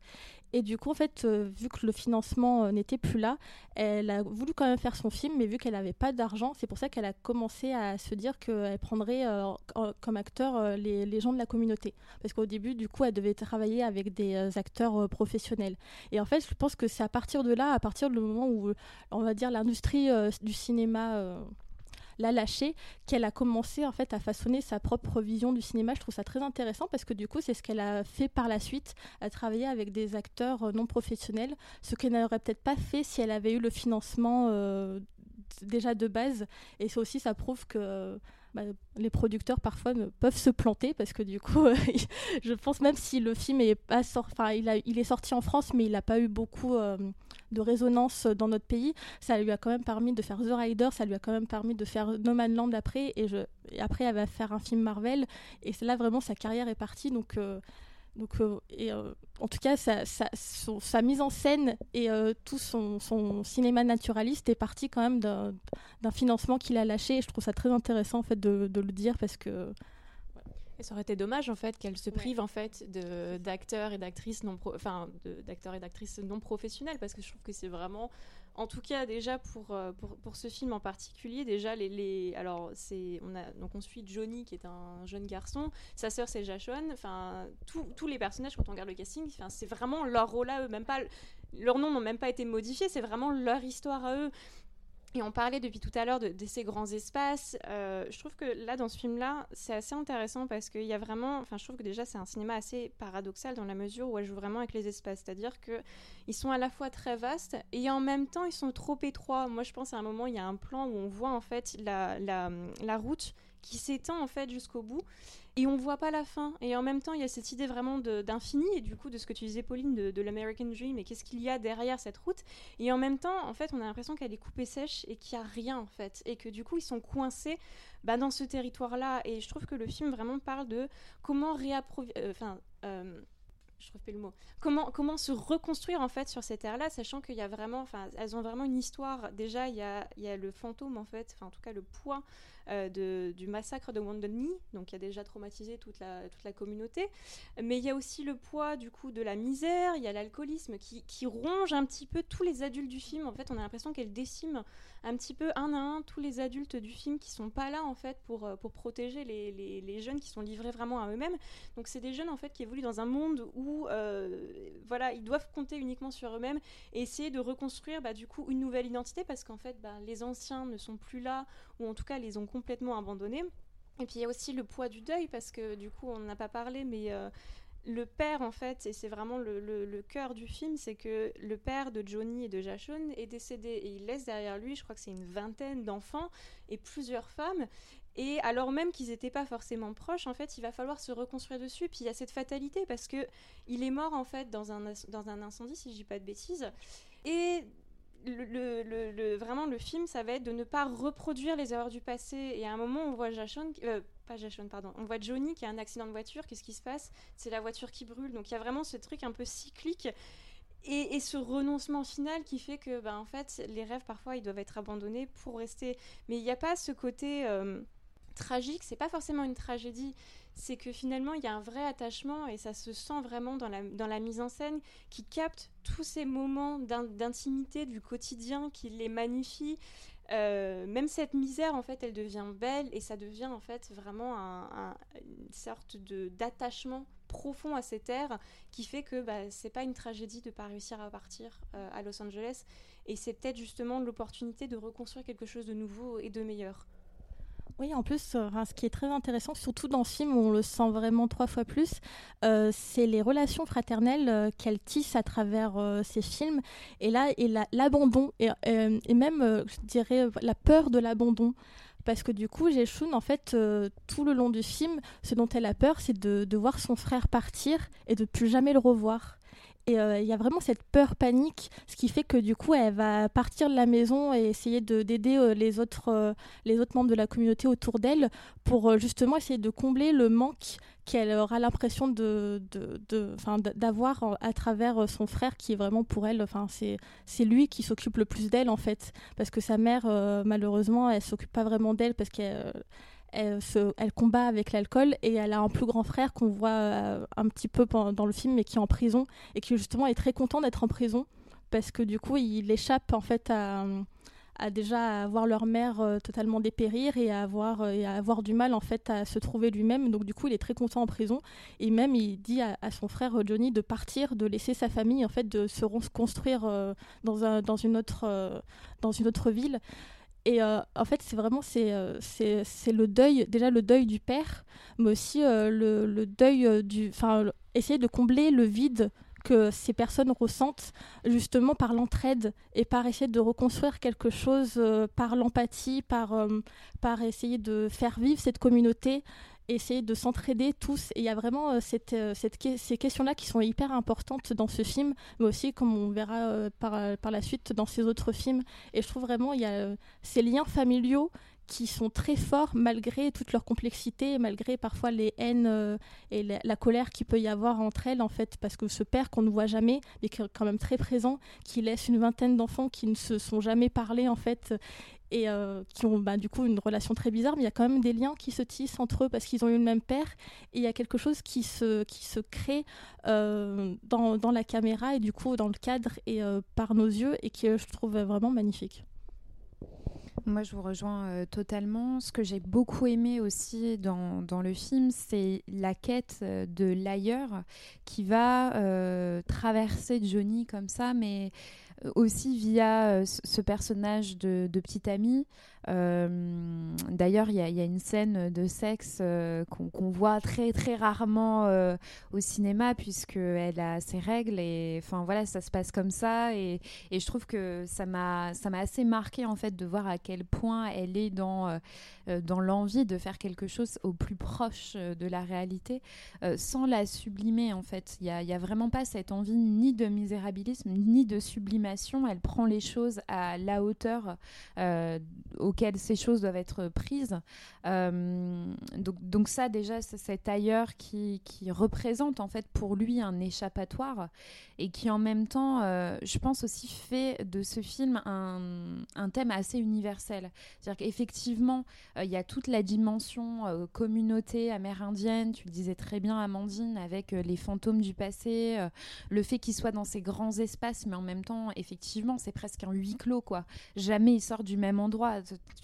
Speaker 3: et du coup, en fait, euh, vu que le financement euh, n'était plus là, elle a voulu quand même faire son film, mais vu qu'elle n'avait pas d'argent, c'est pour ça qu'elle a commencé à se dire qu'elle prendrait euh, comme acteurs les, les, gens de la communauté. Parce qu'au début, du coup, elle devait travailler avec des acteurs professionnels. Et en fait, je pense que c'est à partir de là, à partir du moment où, on va dire, l'industrie du cinéma l'a lâché, qu'elle a commencé en fait à façonner sa propre vision du cinéma. Je trouve ça très intéressant parce que du coup, c'est ce qu'elle a fait par la suite, à travailler avec des acteurs euh, non professionnels, ce qu'elle n'aurait peut-être pas fait si elle avait eu le financement euh, déjà de base. Et ça aussi, ça prouve que bah, les producteurs parfois ne peuvent se planter parce que du coup, je pense même si le film est pas enfin il, il est sorti en France, mais il n'a pas eu beaucoup euh, de résonance dans notre pays, ça lui a quand même permis de faire The Rider, ça lui a quand même permis de faire No Man Land après, et, après elle va faire un film Marvel, et là vraiment sa carrière est partie, donc euh, donc, euh, et, euh, en tout cas, sa, mise en scène et tout son, cinéma naturaliste est parti quand même d'un financement qu'il a lâché. Et je trouve ça très intéressant en fait de le dire parce que
Speaker 4: ça aurait été dommage en fait qu'elle se prive en fait d'acteurs et d'actrices non enfin d'acteurs et d'actrices non professionnels parce que je trouve que c'est vraiment en tout cas déjà pour, euh, pour, pour, ce film en particulier déjà les, les alors c'est on a donc on suit Johnny qui est un jeune garçon sa sœur c'est Jashon enfin tous les personnages quand on regarde le casting enfin c'est vraiment leur rôle à eux même pas leurs noms n'ont même pas été modifiés c'est vraiment leur histoire à eux et on parlait depuis tout à l'heure de, ces grands espaces. Euh, je trouve que là, dans ce film-là, c'est assez intéressant parce qu'il y a vraiment. Enfin, je trouve que déjà, c'est un cinéma assez paradoxal dans la mesure où elle joue vraiment avec les espaces. C'est-à-dire qu'ils sont à la fois très vastes et en même temps, ils sont trop étroits. Moi, je pense à un moment, il y a un plan où on voit en fait la, la, la route qui s'étend en fait jusqu'au bout et on voit pas la fin. Et en même temps, il y a cette idée vraiment d'infini, et du coup, de ce que tu disais, Pauline, de, l'American Dream, et qu'est-ce qu'il y a derrière cette route. Et en même temps, en fait, on a l'impression qu'elle est coupée sèche et qu'il n'y a rien, en fait. Et que du coup, ils sont coincés bah, dans ce territoire-là. Et je trouve que le film vraiment parle de comment réapprovisionner. Euh. Euh, je refais le mot. Comment, comment se reconstruire en fait sur ces terres-là, sachant qu'il y a vraiment, enfin, elles ont vraiment une histoire. Déjà, il y a, il y a le fantôme en fait, enfin, en tout cas le poids euh, de, du massacre de Wounded donc qui a déjà traumatisé toute la, toute la communauté. Mais il y a aussi le poids du coup de la misère, il y a l'alcoolisme qui, qui, ronge un petit peu tous les adultes du film. En fait, on a l'impression qu'elle décime un petit peu un à un tous les adultes du film qui sont pas là en fait pour, euh, pour protéger les, les, les jeunes qui sont livrés vraiment à eux-mêmes. Donc c'est des jeunes en fait qui évoluent dans un monde où euh, voilà ils doivent compter uniquement sur eux-mêmes et essayer de reconstruire bah, du coup une nouvelle identité parce qu'en fait bah, les anciens ne sont plus là ou en tout cas les ont complètement abandonnés. Et puis il y a aussi le poids du deuil, parce que du coup on n'a pas parlé, mais euh, le père en fait, et c'est vraiment le, le, cœur du film, c'est que le père de Johnny et de Jashon est décédé et il laisse derrière lui, je crois que c'est une vingtaine d'enfants et plusieurs femmes. Et alors même qu'ils n'étaient pas forcément proches, en fait, il va falloir se reconstruire dessus. Puis il y a cette fatalité parce que il est mort en fait dans un, dans un incendie, si je dis pas de bêtises. Et le, le, vraiment le film, ça va être de ne pas reproduire les erreurs du passé. Et à un moment, on voit Jashon, euh, pas Jashon, pardon, on voit Johnny qui a un accident de voiture. Qu'est-ce qui se passe? C'est la voiture qui brûle. Donc il y a vraiment ce truc un peu cyclique. Et, ce renoncement final qui fait que, ben, en fait, les rêves parfois ils doivent être abandonnés pour rester. Mais il n'y a pas ce côté euh, tragique. C'est pas forcément une tragédie c'est que finalement il y a un vrai attachement et ça se sent vraiment dans la, mise en scène qui capte tous ces moments d'intimité du quotidien, qui les magnifie. même cette misère, en fait, elle devient belle et ça devient en fait vraiment une sorte d'attachement profond à ces terres qui fait que bah, c'est pas une tragédie de pas réussir à partir à Los Angeles et c'est peut-être justement l'opportunité de reconstruire quelque chose de nouveau et de meilleur.
Speaker 3: Oui, en plus, euh, ce qui est très intéressant, surtout dans ce film on le sent vraiment trois fois plus, euh, c'est les relations fraternelles euh, qu'elle tisse à travers ces films. Et là, et l'abandon, et, et, même, je dirais, la peur de l'abandon. Parce que du coup, Jeshun, en fait, tout le long du film, ce dont elle a peur, c'est de, de voir son frère partir et de plus jamais le revoir. Et euh, il y a vraiment cette peur panique, ce qui fait que du coup, elle va partir de la maison et essayer d'aider euh, les, autres, euh, les autres membres de la communauté autour d'elle pour justement essayer de combler le manque qu'elle aura l'impression de, d'avoir à travers son frère qui est vraiment pour elle, c'est lui qui s'occupe le plus d'elle en fait. Parce que sa mère, malheureusement, elle s'occupe pas vraiment d'elle parce qu'elle elle, combat avec l'alcool et elle a un plus grand frère qu'on voit euh, un petit peu dans le film mais qui est en prison et qui justement est très content d'être en prison parce que du coup il échappe en fait à, déjà voir leur mère euh, totalement dépérir et à avoir, euh, à avoir du mal en fait à se trouver lui-même. Donc du coup, il est très content en prison et même il dit à, son frère Johnny de partir, de laisser sa famille en fait de se reconstruire dans, un, dans, une autre, dans une autre ville. Et euh, en fait, c'est vraiment euh, c'est c'est le deuil, déjà le deuil du père, mais aussi euh, le, le, deuil du. Enfin, essayer de combler le vide que ces personnes ressentent justement par l'entraide et par essayer de reconstruire quelque chose par l'empathie, par, par essayer de faire vivre cette communauté essayer de s'entraider tous. Et il y a vraiment euh, cette, euh, ces questions-là qui sont hyper importantes dans ce film, mais aussi comme on verra euh, par, par la suite dans ces autres films. Et je trouve vraiment il y a ces liens familiaux qui sont très forts malgré toute leur complexité, malgré parfois les haines et la, colère qu'il peut y avoir entre elles en fait, parce que ce père qu'on ne voit jamais, mais qui est quand même très présent, qui laisse une vingtaine d'enfants qui ne se sont jamais parlé en fait, et euh, qui ont bah, du coup une relation très bizarre, mais il y a quand même des liens qui se tissent entre eux parce qu'ils ont eu le même père, et il y a quelque chose qui se, qui se crée euh, dans, dans, la caméra et du coup dans le cadre et euh, par nos yeux, et qui je trouve vraiment magnifique.
Speaker 2: Moi, je vous rejoins totalement. Ce que j'ai beaucoup aimé aussi dans, le film, c'est la quête de l'ailleurs qui va traverser Johnny comme ça, mais aussi via ce personnage de, de petit ami euh, d'ailleurs, il y, a une scène de sexe euh, qu'on voit très très rarement euh, au cinéma puisqu'elle a ses règles et enfin voilà, ça se passe comme ça et, je trouve que ça m'a ça m'a assez marqué en fait de voir à quel point elle est dans dans l'envie de faire quelque chose au plus proche de la réalité sans la sublimer en fait. Il y a, a vraiment pas cette envie ni de misérabilisme ni de sublimation. Elle prend les choses à la hauteur ces choses doivent être prises. Euh, donc, donc, ça déjà, c'est cet ailleurs qui, qui, représente en fait pour lui un échappatoire et qui en même temps, euh, je pense aussi fait de ce film un, un thème assez universel. C'est-à-dire qu'effectivement, euh, il y a toute la dimension communauté amérindienne, tu le disais très bien Amandine, avec les fantômes du passé, le fait qu'il soit dans ces grands espaces, mais en même temps, effectivement, c'est presque un huis clos, quoi. Jamais il sort du même endroit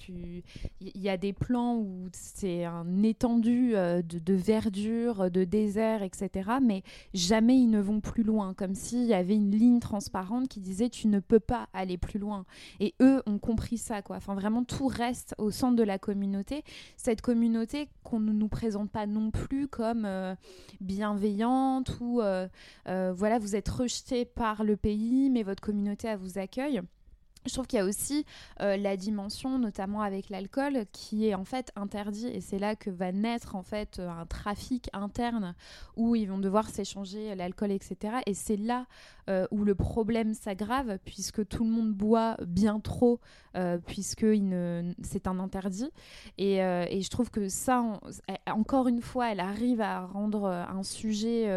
Speaker 2: il y a des plans où c'est un étendu euh, de, verdure, de désert, etc. Mais jamais ils ne vont plus loin, comme s'il y avait une ligne transparente qui disait tu ne peux pas aller plus loin. Et eux ont compris ça, quoi. Enfin, vraiment, tout reste au centre de la communauté. Cette communauté qu'on ne nous présente pas non plus comme euh, bienveillante ou euh, voilà, vous êtes rejeté par le pays, mais votre communauté vous accueille. Je trouve qu'il y a aussi euh, la dimension, notamment avec l'alcool, qui est en fait interdit et c'est là que va naître en fait un trafic interne où ils vont devoir s'échanger l'alcool, etc. Et c'est là euh, où le problème s'aggrave puisque tout le monde boit bien trop euh, puisque c'est un interdit. Et, euh, et, je trouve que ça, encore une fois, elle arrive à rendre un sujet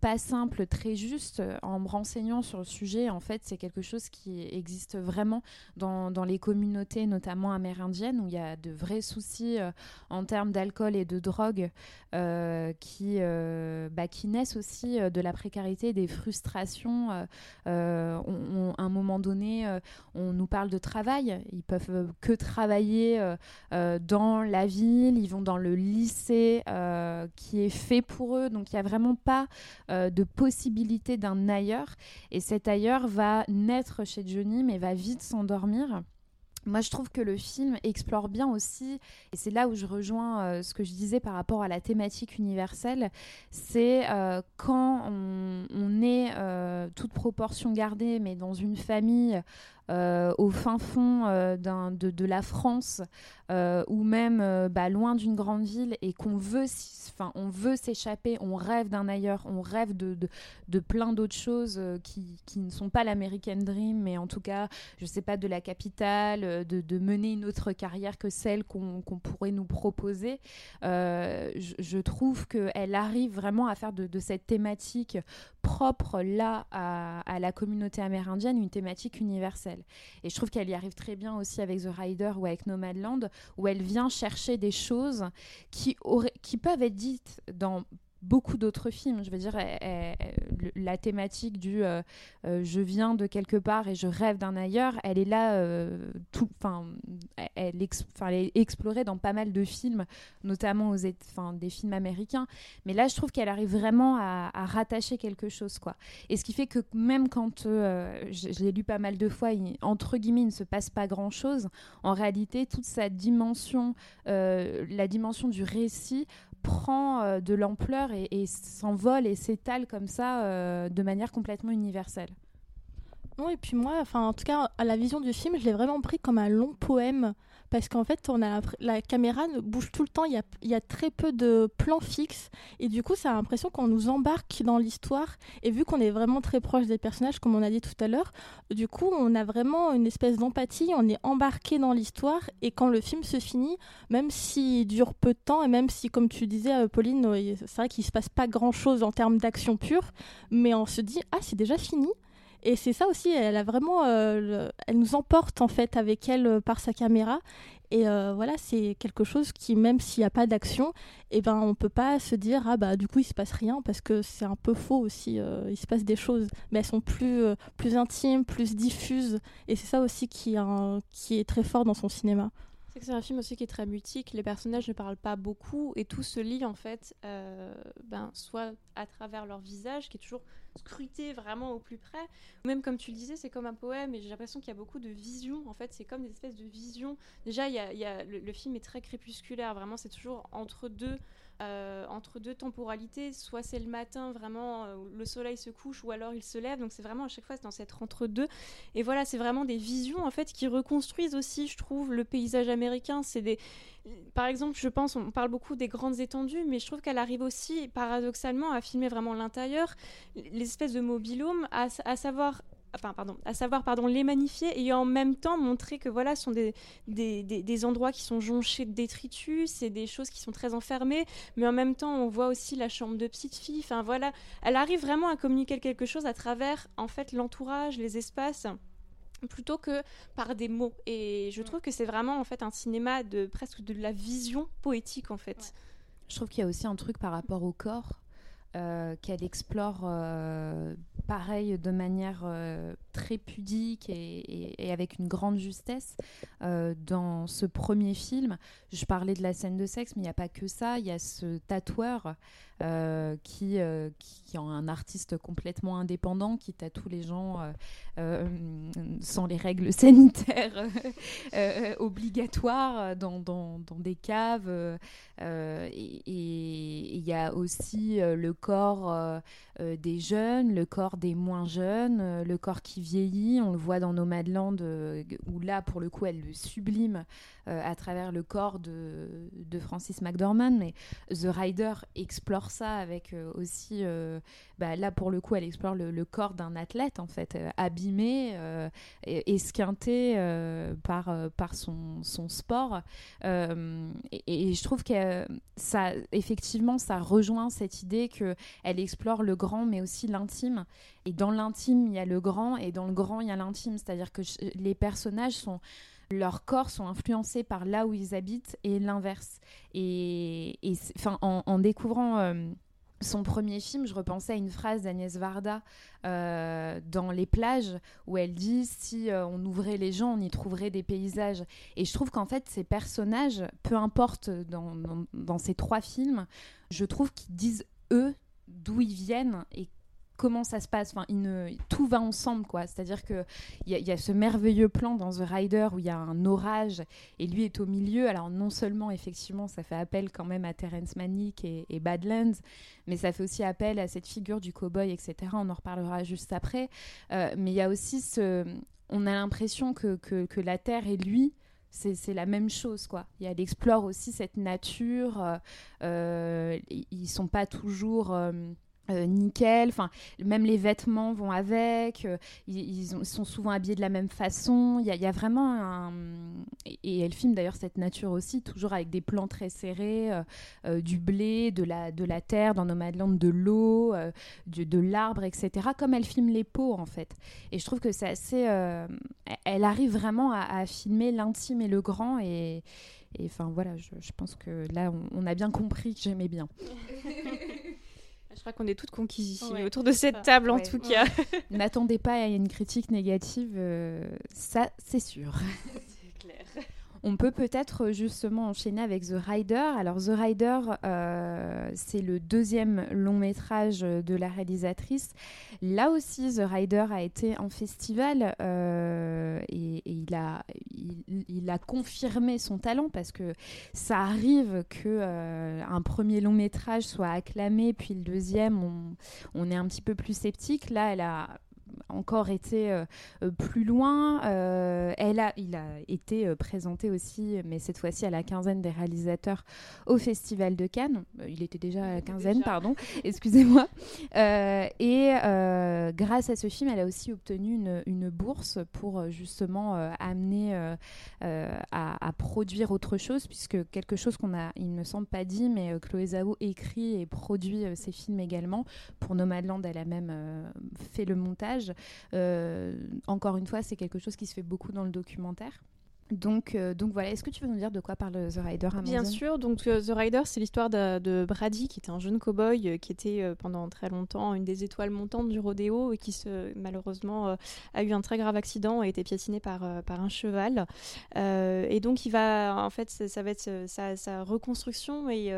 Speaker 2: pas simple, très juste en me renseignant sur le sujet. En fait, c'est quelque chose qui existe vraiment dans, dans, les communautés, notamment amérindiennes, où il y a de vrais soucis en termes d'alcool et de drogue qui, bah, qui naissent aussi de la précarité, des frustrations population. à un moment donné, on nous parle de travail. Ils peuvent que travailler dans la ville. Ils vont dans le lycée qui est fait pour eux. Donc il n'y a vraiment pas de possibilité d'un ailleurs. Et cet ailleurs va naître chez Johnny, mais va vite s'endormir. Moi, je trouve que le film explore bien aussi, et c'est là où je rejoins euh, ce que je disais par rapport à la thématique universelle, c'est euh, quand on, est euh, toute proportion gardée, mais dans une famille euh, au fin fond euh, de, la France euh, ou même bah, loin d'une grande ville et qu'on veut, enfin, on veut s'échapper, on rêve d'un ailleurs, on rêve de, plein d'autres choses qui, ne sont pas l'American Dream, mais en tout cas, je sais pas, de la capitale, de, mener une autre carrière que celle qu'on pourrait nous proposer. Je, trouve qu'elle arrive vraiment à faire de, cette thématique propre là à la communauté amérindienne une thématique universelle. Et je trouve qu'elle y arrive très bien aussi avec The Rider ou avec Nomadland, où elle vient chercher des choses qui, peuvent être dites dans beaucoup d'autres films. Je veux dire, la thématique du euh, euh, je viens de quelque part et je rêve d'un ailleurs, elle est là, euh, elle, est explorée dans pas mal de films, notamment aux, des films américains. Mais là, je trouve qu'elle arrive vraiment à, rattacher quelque chose, quoi. Et ce qui fait que même quand je, l'ai lu pas mal de fois, entre guillemets, il ne se passe pas grand-chose. En réalité, toute sa dimension, la dimension du récit prend euh, de l'ampleur et, s'envole et s'étale comme ça euh, de manière complètement universelle.
Speaker 3: Non, et puis moi, enfin, en tout cas, à la vision du film, je l'ai vraiment pris comme un long poème parce qu'en fait, on a la caméra bouge tout le temps, il y a, très peu de plans fixes, et du coup, ça a l'impression qu'on nous embarque dans l'histoire, et vu qu'on est vraiment très proche des personnages, comme on a dit tout à l'heure, du coup, on a vraiment une espèce d'empathie, on est embarqué dans l'histoire, et quand le film se finit, même s'il dure peu de temps, et même si, comme tu disais, euh, Pauline, c'est vrai qu'il se passe pas grand-chose en termes d'action pure, mais on se dit, ah, c'est déjà fini et c'est ça aussi, elle a vraiment, euh, elle nous emporte en fait avec elle euh, par sa caméra. Et euh, voilà, c'est quelque chose qui, même s'il n'y a pas d'action, eh ben, on peut pas se dire ah bah du coup il se passe rien parce que c'est un peu faux aussi. il se passe des choses, mais elles sont plus plus intimes, plus diffuses. Et c'est ça aussi qui est très fort dans son cinéma.
Speaker 4: C'est que c'est un film aussi qui est très mutique, les personnages ne parlent pas beaucoup et tout se lit en fait, euh, ben, soit à travers leur visage qui est toujours scruté vraiment au plus près, même comme tu le disais, c'est comme un poème et j'ai l'impression qu'il y a beaucoup de visions en fait, c'est comme des espèces de visions. Déjà, a, le, film est très crépusculaire, vraiment c'est toujours entre deux euh, entre deux temporalités. Soit c'est le matin, vraiment, euh, le soleil se couche, ou alors il se lève. Donc c'est vraiment à chaque fois dans cette entre-deux. Et voilà, c'est vraiment des visions en fait qui reconstruisent aussi, je trouve, le paysage américain. C'est des, par exemple, je pense, on parle beaucoup des grandes étendues, mais je trouve qu'elle arrive aussi, paradoxalement, à filmer vraiment l'intérieur, les espèces de mobilhomes, à, à savoir enfin pardon, à savoir pardon, les magnifier et en même temps montrer que voilà, ce sont des, des, des, endroits qui sont jonchés de détritus, c'est des choses qui sont très enfermées, mais en même temps on voit aussi la chambre de petite fille, enfin voilà, elle arrive vraiment à communiquer quelque chose à travers en fait l'entourage, les espaces plutôt que par des mots. Et je trouve que c'est vraiment en fait un cinéma de presque de la vision poétique en fait.
Speaker 2: Je trouve qu'il y a aussi un truc par rapport au corps euh, qu'elle explore euh, pareil de manière euh, très pudique et, avec une grande justesse dans ce premier film. Je parlais de la scène de sexe, mais il n'y a pas que ça. Il y a ce tatoueur qui, qui, est un artiste complètement indépendant, qui tatoue les gens sans les règles sanitaires obligatoires dans, des caves. Et il y a aussi le corps euh, euh, des jeunes, le corps des moins jeunes, euh, le corps qui vieillit. On le voit dans Nomadland, où là, pour le coup, elle le sublime à travers le corps de, Francis McDormand. Mais The Rider explore ça avec aussi, bah, là, pour le coup, elle explore le, corps d'un athlète, en fait, abîmé, esquinté par, son, sport. Et, je trouve que ça, effectivement, ça rejoint cette idée que elle explore le grand, mais aussi l'intime. Et dans l'intime, il y a le grand, et dans le grand, il y a l'intime. C'est-à-dire que les personnages sont leurs corps sont influencés par là où ils habitent et l'inverse. Et, en, découvrant euh, son premier film, je repensais à une phrase d'Agnès Varda euh, dans Les plages, où elle dit si euh, on ouvrait les gens, on y trouverait des paysages. Et je trouve qu'en fait, ces personnages, peu importe dans, dans ces trois films, je trouve qu'ils disent eux d'où ils viennent et comment ça se passe. Enfin, tout va ensemble, quoi. C'est-à-dire que il y, a ce merveilleux plan dans The Rider où il y a un orage et lui est au milieu. Alors non seulement effectivement, ça fait appel quand même à Terence Malick et, Badlands, mais ça fait aussi appel à cette figure du cowboy, etc. On en reparlera juste après. Euh, mais il y a aussi ce, on a l'impression que, que, la Terre et lui c'est la même chose quoi. Il explore aussi cette nature. Euh, euh, ils sont pas toujours euh, nickel, enfin même les vêtements vont avec, euh, ils, sont souvent habillés de la même façon. Il y, a vraiment un et, elle filme d'ailleurs cette nature aussi, toujours avec des plans très serrés, euh, du blé, de la de la terre dans Nomadland, de l'eau, de, l'arbre, etc. Comme elle filme les peaux en fait. Et je trouve que c'est assez, elle arrive vraiment à, filmer l'intime et le grand et enfin voilà, je, pense que là on a bien compris que j'aimais bien.
Speaker 4: Je crois qu'on est toutes conquises ici, autour de cette table en tout cas.
Speaker 2: N'attendez pas à une critique négative, euh, ça c'est sûr. On peut peut-être euh, justement enchaîner avec The Rider. Alors The Rider, euh, c'est le deuxième long métrage de la réalisatrice. Là aussi, The Rider a été en festival euh, et, il, a, confirmé son talent parce que ça arrive que un premier long métrage soit acclamé, puis le deuxième, on, on est un petit peu plus sceptique. Là, elle a encore été euh, euh, plus loin. Euh, elle a, il a été présenté aussi, mais cette fois-ci à la quinzaine des réalisateurs au Festival de Cannes. Il était déjà à la quinzaine, pardon, excusez-moi. et grâce à ce film, elle a aussi obtenu une, une bourse pour justement amener à, produire autre chose, puisque quelque chose qu'on a, il ne me semble pas dit, mais Chloé Zhao écrit et produit ses films également. Pour Nomadland, elle a même fait le montage. Euh, encore une fois, c'est quelque chose qui se fait beaucoup dans le documentaire. Donc, euh, donc voilà, est-ce que tu veux nous dire de quoi parle The Rider
Speaker 4: Bien sûr, donc euh, The Rider, c'est l'histoire de, Brady, qui était un jeune cow-boy, qui était pendant très longtemps une des étoiles montantes du rodéo et qui se, malheureusement a eu un très grave accident et a été piétiné par, par un cheval. et donc il va, en fait, ça, va être sa, reconstruction et,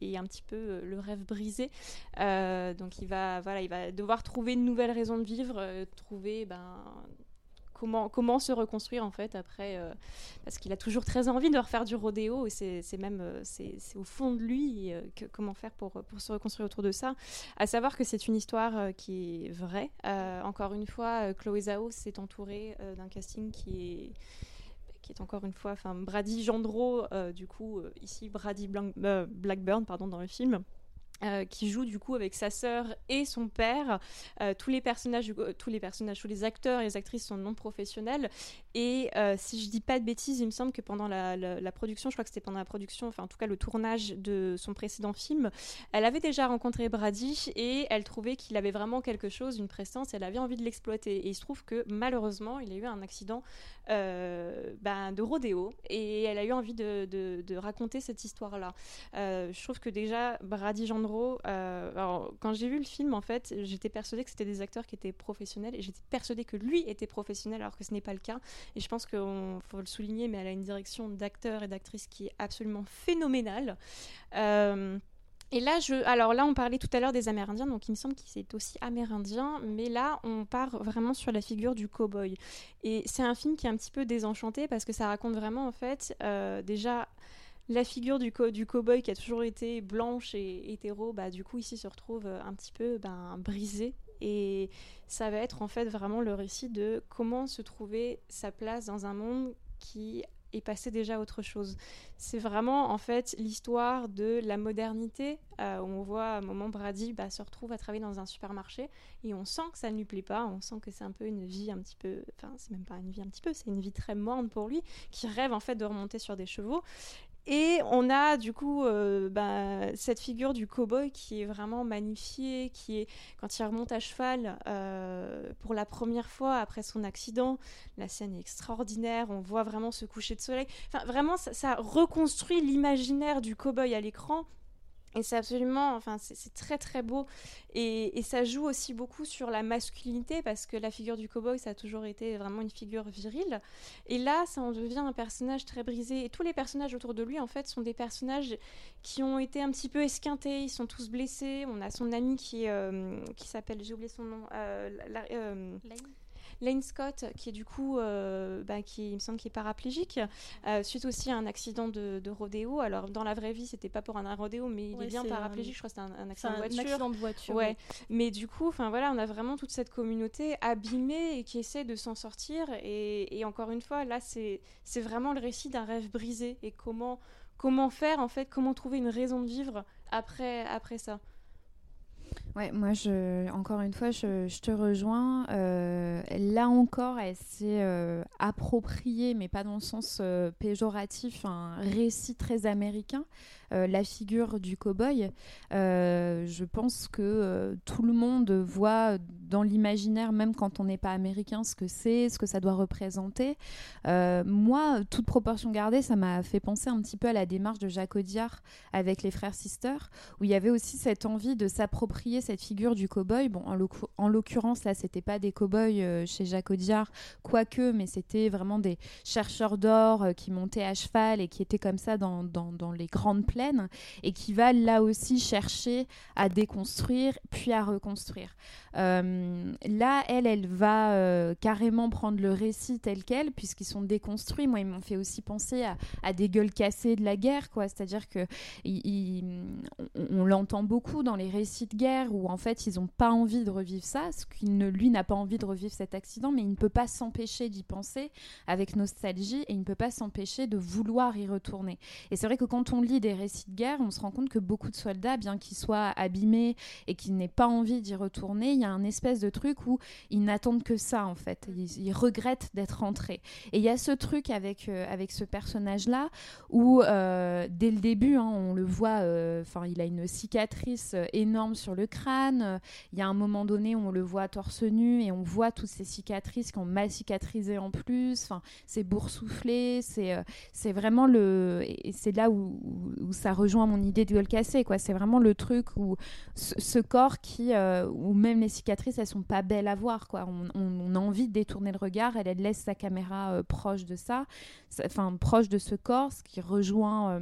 Speaker 4: et, un petit peu le rêve brisé. donc il va, voilà, il va devoir trouver une nouvelle raison de vivre, trouver ben, comment, se reconstruire en fait après, euh, parce qu'il a toujours très envie de refaire du rodéo et c'est même euh, c'est au fond de lui euh, que, comment faire pour, pour se reconstruire autour de ça. À savoir que c'est une histoire qui est vraie. encore une fois, Chloé Zhao s'est entourée d'un casting qui est qui est encore une fois, enfin Brady Gendreau, du coup ici Brady Blackburn pardon dans le film. Euh, qui joue du coup avec sa sœur et son père. Euh, tous les personnages, euh, tous les personnages, tous les acteurs et les actrices sont non professionnels. Et si je dis pas de bêtises, il me semble que pendant la, production, je crois que c'était pendant la production, enfin en tout cas le tournage de son précédent film, elle avait déjà rencontré Brady et elle trouvait qu'il avait vraiment quelque chose, une prestance. Elle avait envie de l'exploiter. Et il se trouve que malheureusement, il a eu un accident ben, de rodéo et elle a eu envie de, raconter cette histoire-là. je trouve que déjà Brady Jean euh, quand j'ai vu le film, en fait, j'étais persuadée que c'était des acteurs qui étaient professionnels et j'étais persuadée que lui était professionnel alors que ce n'est pas le cas. Et je pense qu'il faut le souligner, mais elle a une direction d'acteurs et d'actrices qui est absolument phénoménale. Euh, et là, je, alors là, on parlait tout à l'heure des Amérindiens, donc il me semble qu'il c'est aussi amérindien, mais là, on part vraiment sur la figure du cow-boy. Et c'est un film qui est un petit peu désenchanté parce que ça raconte vraiment, en fait, euh, déjà la figure du, co du cow-boy qui a toujours été blanche et hétéro, bah, du coup, ici se retrouve euh, un petit peu ben, brisée. Et ça va être en fait vraiment le récit de comment se trouver sa place dans un monde qui est passé déjà à autre chose. C'est vraiment en fait l'histoire de la modernité euh, où on voit à un moment Brady bah, se retrouve à travailler dans un supermarché et on sent que ça ne lui plaît pas, on sent que c'est un peu une vie un petit peu, enfin c'est même pas une vie un petit peu, c'est une vie très morne pour lui qui rêve en fait de remonter sur des chevaux et on a du coup euh, bah, cette figure du cow-boy qui est vraiment magnifiée, qui est quand il remonte à cheval euh, pour la première fois après son accident, la scène est extraordinaire, on voit vraiment ce coucher de soleil. Enfin, vraiment, ça, reconstruit l'imaginaire du cow-boy à l'écran Et c'est absolument, enfin, c'est très très beau. Et, ça joue aussi beaucoup sur la masculinité parce que la figure du cowboy, ça a toujours été vraiment une figure virile. Et là, ça en devient un personnage très brisé. Et tous les personnages autour de lui, en fait, sont des personnages qui ont été un petit peu esquintés. Ils sont tous blessés. On a son ami qui, euh, qui s'appelle, j'ai oublié son nom, euh, euh Lane Scott, qui est du coup, euh, bah, qui il me semble, qui est paraplégique, euh, suite aussi à un accident de, rodéo. Alors dans la vraie vie, c'était pas pour un, rodéo, mais il est bien paraplégique. Je crois que c'était un, accident, de voiture.
Speaker 3: accident de voiture.
Speaker 4: Ouais. Mais du coup, enfin voilà, on a vraiment toute cette communauté abîmée et qui essaie de s'en sortir. Et, encore une fois, là, c'est c'est vraiment le récit d'un rêve brisé et comment comment faire en fait, comment trouver une raison de vivre après après ça.
Speaker 2: Ouais, moi, je, encore une fois, je, te rejoins. Euh, là encore, elle s'est euh, appropriée, mais pas dans le sens euh, péjoratif, un récit très américain. Euh, la figure du cow-boy. Euh, je pense que euh, tout le monde voit dans l'imaginaire, même quand on n'est pas américain, ce que c'est, ce que ça doit représenter. moi, toute proportion gardée, ça m'a fait penser un petit peu à la démarche de Jacques Audiard avec les frères Sisters, où il y avait aussi cette envie de s'approprier cette figure du cow-boy. Bon, en l'occurrence, là, c'était pas des cow-boys chez Jacques Audiard, quoique, mais c'était vraiment des chercheurs d'or qui montaient à cheval et qui étaient comme ça dans, les grandes et qui va là aussi chercher à déconstruire puis à reconstruire. Euh, là, elle, elle va euh, carrément prendre le récit tel quel, puisqu'ils sont déconstruits. Moi, ils m'ont fait aussi penser à, des gueules cassées de la guerre, quoi. C'est-à-dire que on, l'entend beaucoup dans les récits de guerre où en fait ils n'ont pas envie de revivre ça, ce qu'il ne, lui n'a pas envie de revivre cet accident, mais il ne peut pas s'empêcher d'y penser avec nostalgie et il ne peut pas s'empêcher de vouloir y retourner. Et c'est vrai que quand on lit des récits de guerre, on se rend compte que beaucoup de soldats, bien qu'ils soient abîmés et qu'ils n'aient pas envie d'y retourner, il y a un espèce de truc où ils n'attendent que ça en fait. Ils, regrettent d'être rentrés. Et il y a ce truc avec, euh, avec ce personnage-là où euh, dès le début, hein, on le voit, euh, enfin, il a une cicatrice énorme sur le crâne. Il y a un moment donné où on le voit torse nu et on voit toutes ces cicatrices qui ont mal cicatrisé en plus. Enfin, c'est boursouflé. C'est c'est vraiment le. Et c'est là où, où, ça rejoint mon idée de gueule quoi. C'est vraiment le truc où ce, corps qui, où même les cicatrices, elles sont pas belles à voir, quoi. On, a envie de détourner le regard. Elle, laisse sa caméra euh, proche de ça, enfin proche de ce corps, ce qui rejoint.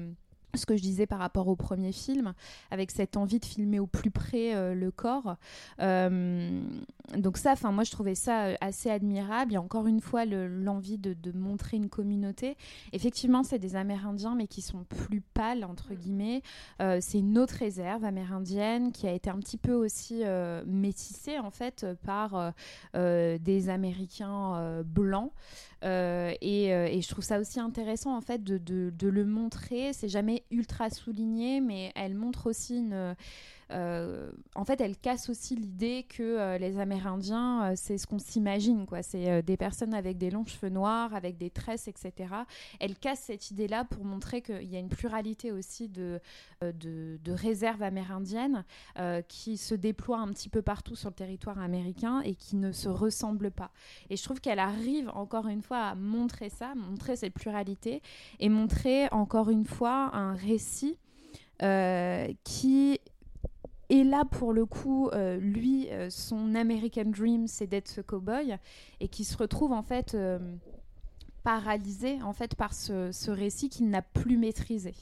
Speaker 2: Ce que je disais par rapport au premier film, avec cette envie de filmer au plus près euh, le corps. Euh, donc ça, enfin moi je trouvais ça euh, assez admirable. Il y a encore une fois l'envie de, montrer une communauté. Effectivement, c'est des Amérindiens, mais qui sont plus pâles entre guillemets. c'est une autre réserve amérindienne qui a été un petit peu aussi métissée en fait par des Américains blancs. Et, et, je trouve ça aussi intéressant en fait de, de, de le montrer. C'est jamais ultra soulignée, mais elle montre aussi une. Euh, en fait, elle casse aussi l'idée que euh, les Amérindiens, euh, c'est ce qu'on s'imagine, quoi. C'est des personnes avec des longs cheveux noirs, avec des tresses, etc. Elle casse cette idée-là pour montrer qu'il y a une pluralité aussi de, de, de réserves amérindiennes qui se déploient un petit peu partout sur le territoire américain et qui ne se ressemblent pas. Et je trouve qu'elle arrive encore une fois à montrer ça, montrer cette pluralité et montrer encore une fois un récit euh, qui est là pour le coup, euh, lui, euh, son American Dream, c'est d'être ce cowboy, et qui se retrouve en fait paralysé en fait par ce, ce récit qu'il n'a plus maîtrisé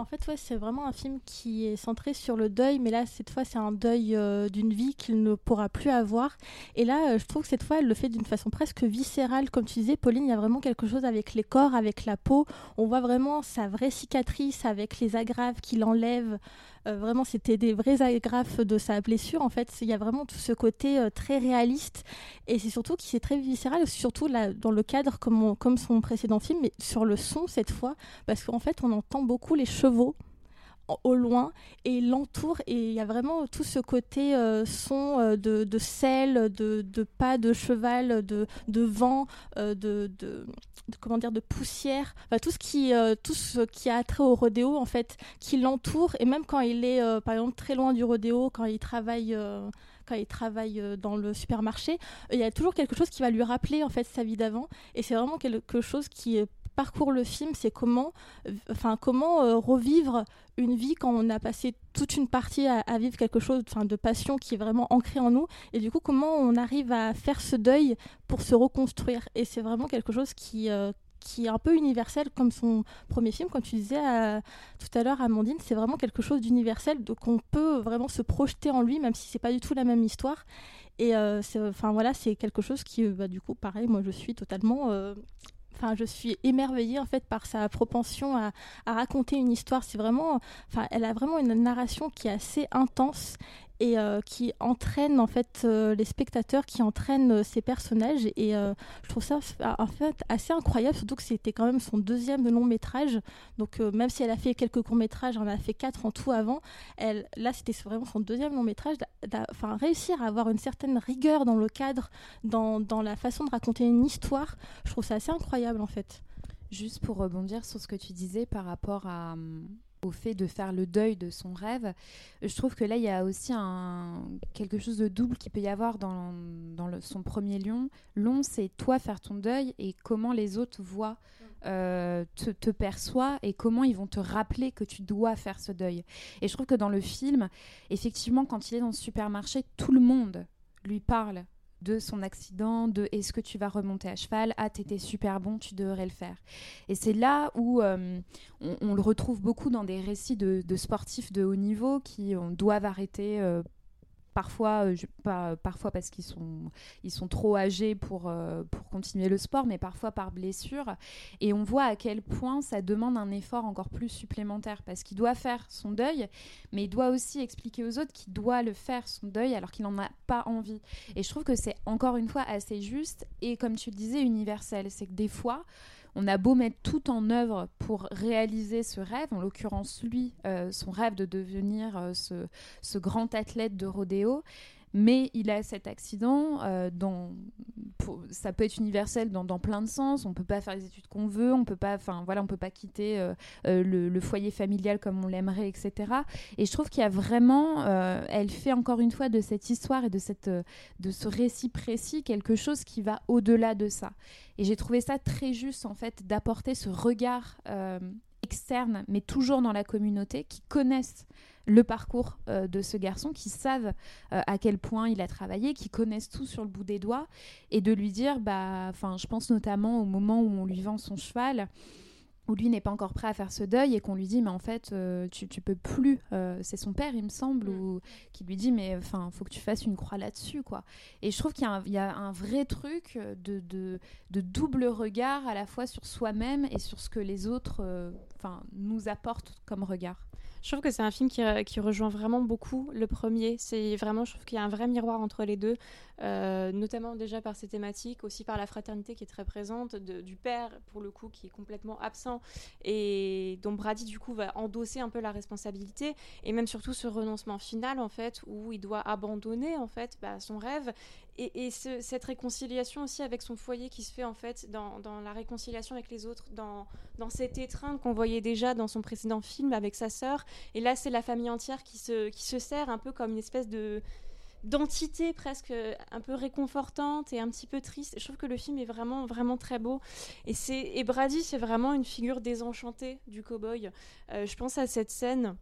Speaker 3: en fait, c'est vraiment un film qui est centré sur le deuil, mais là, cette fois, c'est un deuil euh, d'une vie qu'il ne pourra plus avoir. Et là, euh, je trouve que cette fois, elle le fait d'une façon presque viscérale. Comme tu disais, Pauline, il y a vraiment quelque chose avec les corps, avec la peau. On voit vraiment sa vraie cicatrice avec les agrafes qu'il enlève. Euh, vraiment, c'était des vrais agrafes de sa blessure. En fait, il y a vraiment tout ce côté euh, très réaliste. Et c'est surtout qui est très viscéral, surtout dans le cadre comme son précédent film, mais sur le son cette fois, parce qu'en fait, on entend beaucoup les chevaux au loin et l'entoure et il y a vraiment tout ce côté euh, son euh, de, sel, de, pas de cheval, de, vent, euh, de, de, comment dire de poussière, enfin, tout ce qui tout ce qui a trait au rodéo en fait qui l'entoure. Et même quand il est par exemple très loin du rodéo, quand il travaille quand il travaille dans le supermarché, il y a toujours quelque chose qui va lui rappeler en fait sa vie d'avant. Et c'est vraiment quelque chose qui est parcourt le film, c'est comment, enfin comment revivre une vie quand on a passé toute une partie à, vivre quelque chose de passion qui est vraiment ancré en nous. Et du coup comment on arrive à faire ce deuil pour se reconstruire. Et c'est vraiment quelque chose qui qui est un peu universel comme son premier film, comme tu disais tout à l'heure, Amandine, c'est vraiment quelque chose d'universel, donc on peut vraiment se projeter en lui, même si c'est pas du tout la même histoire. Et euh, enfin voilà, c'est quelque chose qui, bah, du coup, pareil, moi je suis totalement euh, je suis émerveillée en fait par sa propension à, raconter une histoire. C'est vraiment elle a vraiment une narration qui est assez intense et euh, qui entraîne en fait euh, les spectateurs, qui entraîne euh, ces personnages. Et je trouve ça en fait assez incroyable, surtout que c'était quand même son deuxième long métrage. Donc même si elle a fait quelques courts métrages, elle en a fait quatre en tout avant. Elle, là, c'était vraiment son deuxième long métrage. Enfin, réussir à avoir une certaine rigueur dans le cadre, dans, dans la façon de raconter une histoire, je trouve ça assez incroyable en fait.
Speaker 2: Juste pour rebondir sur ce que tu disais par rapport à hum, au fait de faire le deuil de son rêve, je trouve que là, il y a aussi quelque chose de double qui peut y avoir dans, son premier lion. Long, c'est toi faire ton deuil et comment les autres voient, euh, te, te perçoivent et comment ils vont te rappeler que tu dois faire ce deuil. Et je trouve que dans le film, effectivement, quand il est dans le supermarché, tout le monde lui parle de son accident, de est-ce que tu vas remonter à cheval, ah t'étais super bon, tu devrais le faire. Et c'est là où euh, on, le retrouve beaucoup dans des récits de, sportifs de haut niveau qui doivent arrêter euh, Parfois, euh, pas, parfois parce qu'ils sont, ils sont trop âgés pour, euh, pour continuer le sport, mais parfois par blessure. Et on voit à quel point ça demande un effort encore plus supplémentaire parce qu'il doit faire son deuil, mais il doit aussi expliquer aux autres qu'il doit le faire son deuil alors qu'il n'en a pas envie. Et je trouve que c'est encore une fois assez juste et comme tu le disais, universel. C'est que des fois, on a beau mettre tout en œuvre pour réaliser ce rêve, en l'occurrence lui, euh, son rêve de devenir euh, ce, grand athlète de rodéo, mais il a cet accident euh, ça peut être universel dans, plein de sens. On peut pas faire les études qu'on veut on peut pas enfin voilà on peut pas quitter euh, euh, le, foyer familial comme on l'aimerait etc et je trouve qu'il y a vraiment elle fait encore une fois de cette histoire et de cette de ce récit précis quelque chose qui va au-delà de ça. Et j'ai trouvé ça très juste en fait d'apporter ce regard externe mais toujours dans la communauté qui connaissent le parcours euh, de ce garçon, qui savent euh, à quel point il a travaillé, qui connaissent tout sur le bout des doigts, et de lui dire, bah, je pense notamment au moment où on lui vend son cheval où lui n'est pas encore prêt à faire ce deuil et qu'on lui dit mais en fait euh, tu, tu peux plus c'est son père il me semble mm. ou qui lui dit mais enfin faut que tu fasses une croix là-dessus quoi et je trouve qu'il y, a un vrai truc de, de, de, double regard à la fois sur soi-même et sur ce que les autres enfin nous apportent comme regard
Speaker 4: je trouve que c'est un film qui, qui, rejoint vraiment beaucoup le premier. C'est vraiment, je trouve qu'il y a un vrai miroir entre les deux. Euh, notamment déjà par ses thématiques, aussi par la fraternité qui est très présente, du père pour le coup qui est complètement absent et dont Brady du coup va endosser un peu la responsabilité et même surtout ce renoncement final en fait où il doit abandonner en fait bah, son rêve et, cette réconciliation aussi avec son foyer qui se fait en fait dans, la réconciliation avec les autres, dans, dans cette étreinte qu'on voyait déjà dans son précédent film avec sa sœur. Et là, c'est la famille entière qui se, qui se sert un peu comme une espèce de, d'entité presque un peu réconfortante et un petit peu triste. Je trouve que le film est vraiment vraiment très beau et c'est et Brady c'est vraiment une figure désenchantée du cowboy. Euh, je pense à cette scène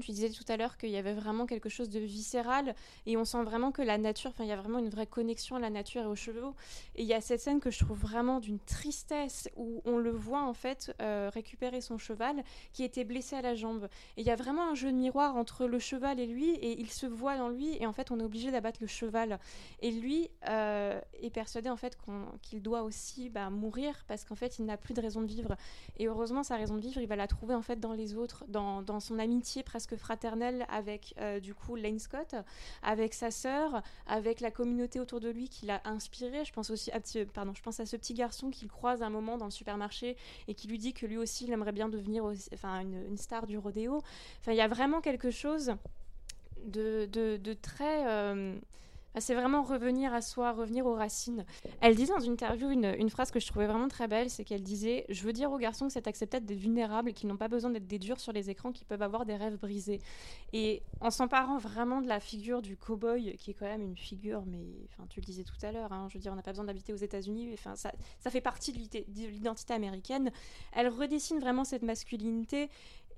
Speaker 4: tu disais tout à l'heure qu'il y avait vraiment quelque chose de viscéral et on sent vraiment que la nature, enfin il y a vraiment une vraie connexion à la nature et aux chevaux. Et il y a cette scène que je trouve vraiment d'une tristesse où on le voit en fait euh, récupérer son cheval qui était blessé à la jambe. Et il y a vraiment un jeu de miroir entre le cheval et lui et il se voit dans lui et en fait on est obligé d'abattre le cheval. Et lui euh, est persuadé en fait qu'il doit aussi bah, mourir parce qu'en fait il n'a plus de raison de vivre. Et heureusement sa raison de vivre il va la trouver en fait dans les autres, dans, dans son amitié presque fraternelle avec euh, du coup Lane Scott, avec sa sœur, avec la communauté autour de lui qui l'a inspiré. Je pense aussi à, pardon, je pense à ce petit garçon qu'il croise un moment dans le supermarché et qui lui dit que lui aussi il aimerait bien devenir enfin, une, star du rodéo. Enfin, il y a vraiment quelque chose de, de, très... Euh, c'est vraiment revenir à soi, revenir aux racines. Elle disait dans une interview une, phrase que je trouvais vraiment très belle, c'est qu'elle disait Je veux dire aux garçons que c'est acceptable d'être vulnérables, qu'ils n'ont pas besoin d'être des durs sur les écrans, qu'ils peuvent avoir des rêves brisés. Et en s'emparant vraiment de la figure du cow-boy, qui est quand même une figure, mais enfin, tu le disais tout à l'heure, hein, je veux dire, on n'a pas besoin d'habiter aux États-Unis, enfin, ça fait partie de l'identité américaine. Elle redessine vraiment cette masculinité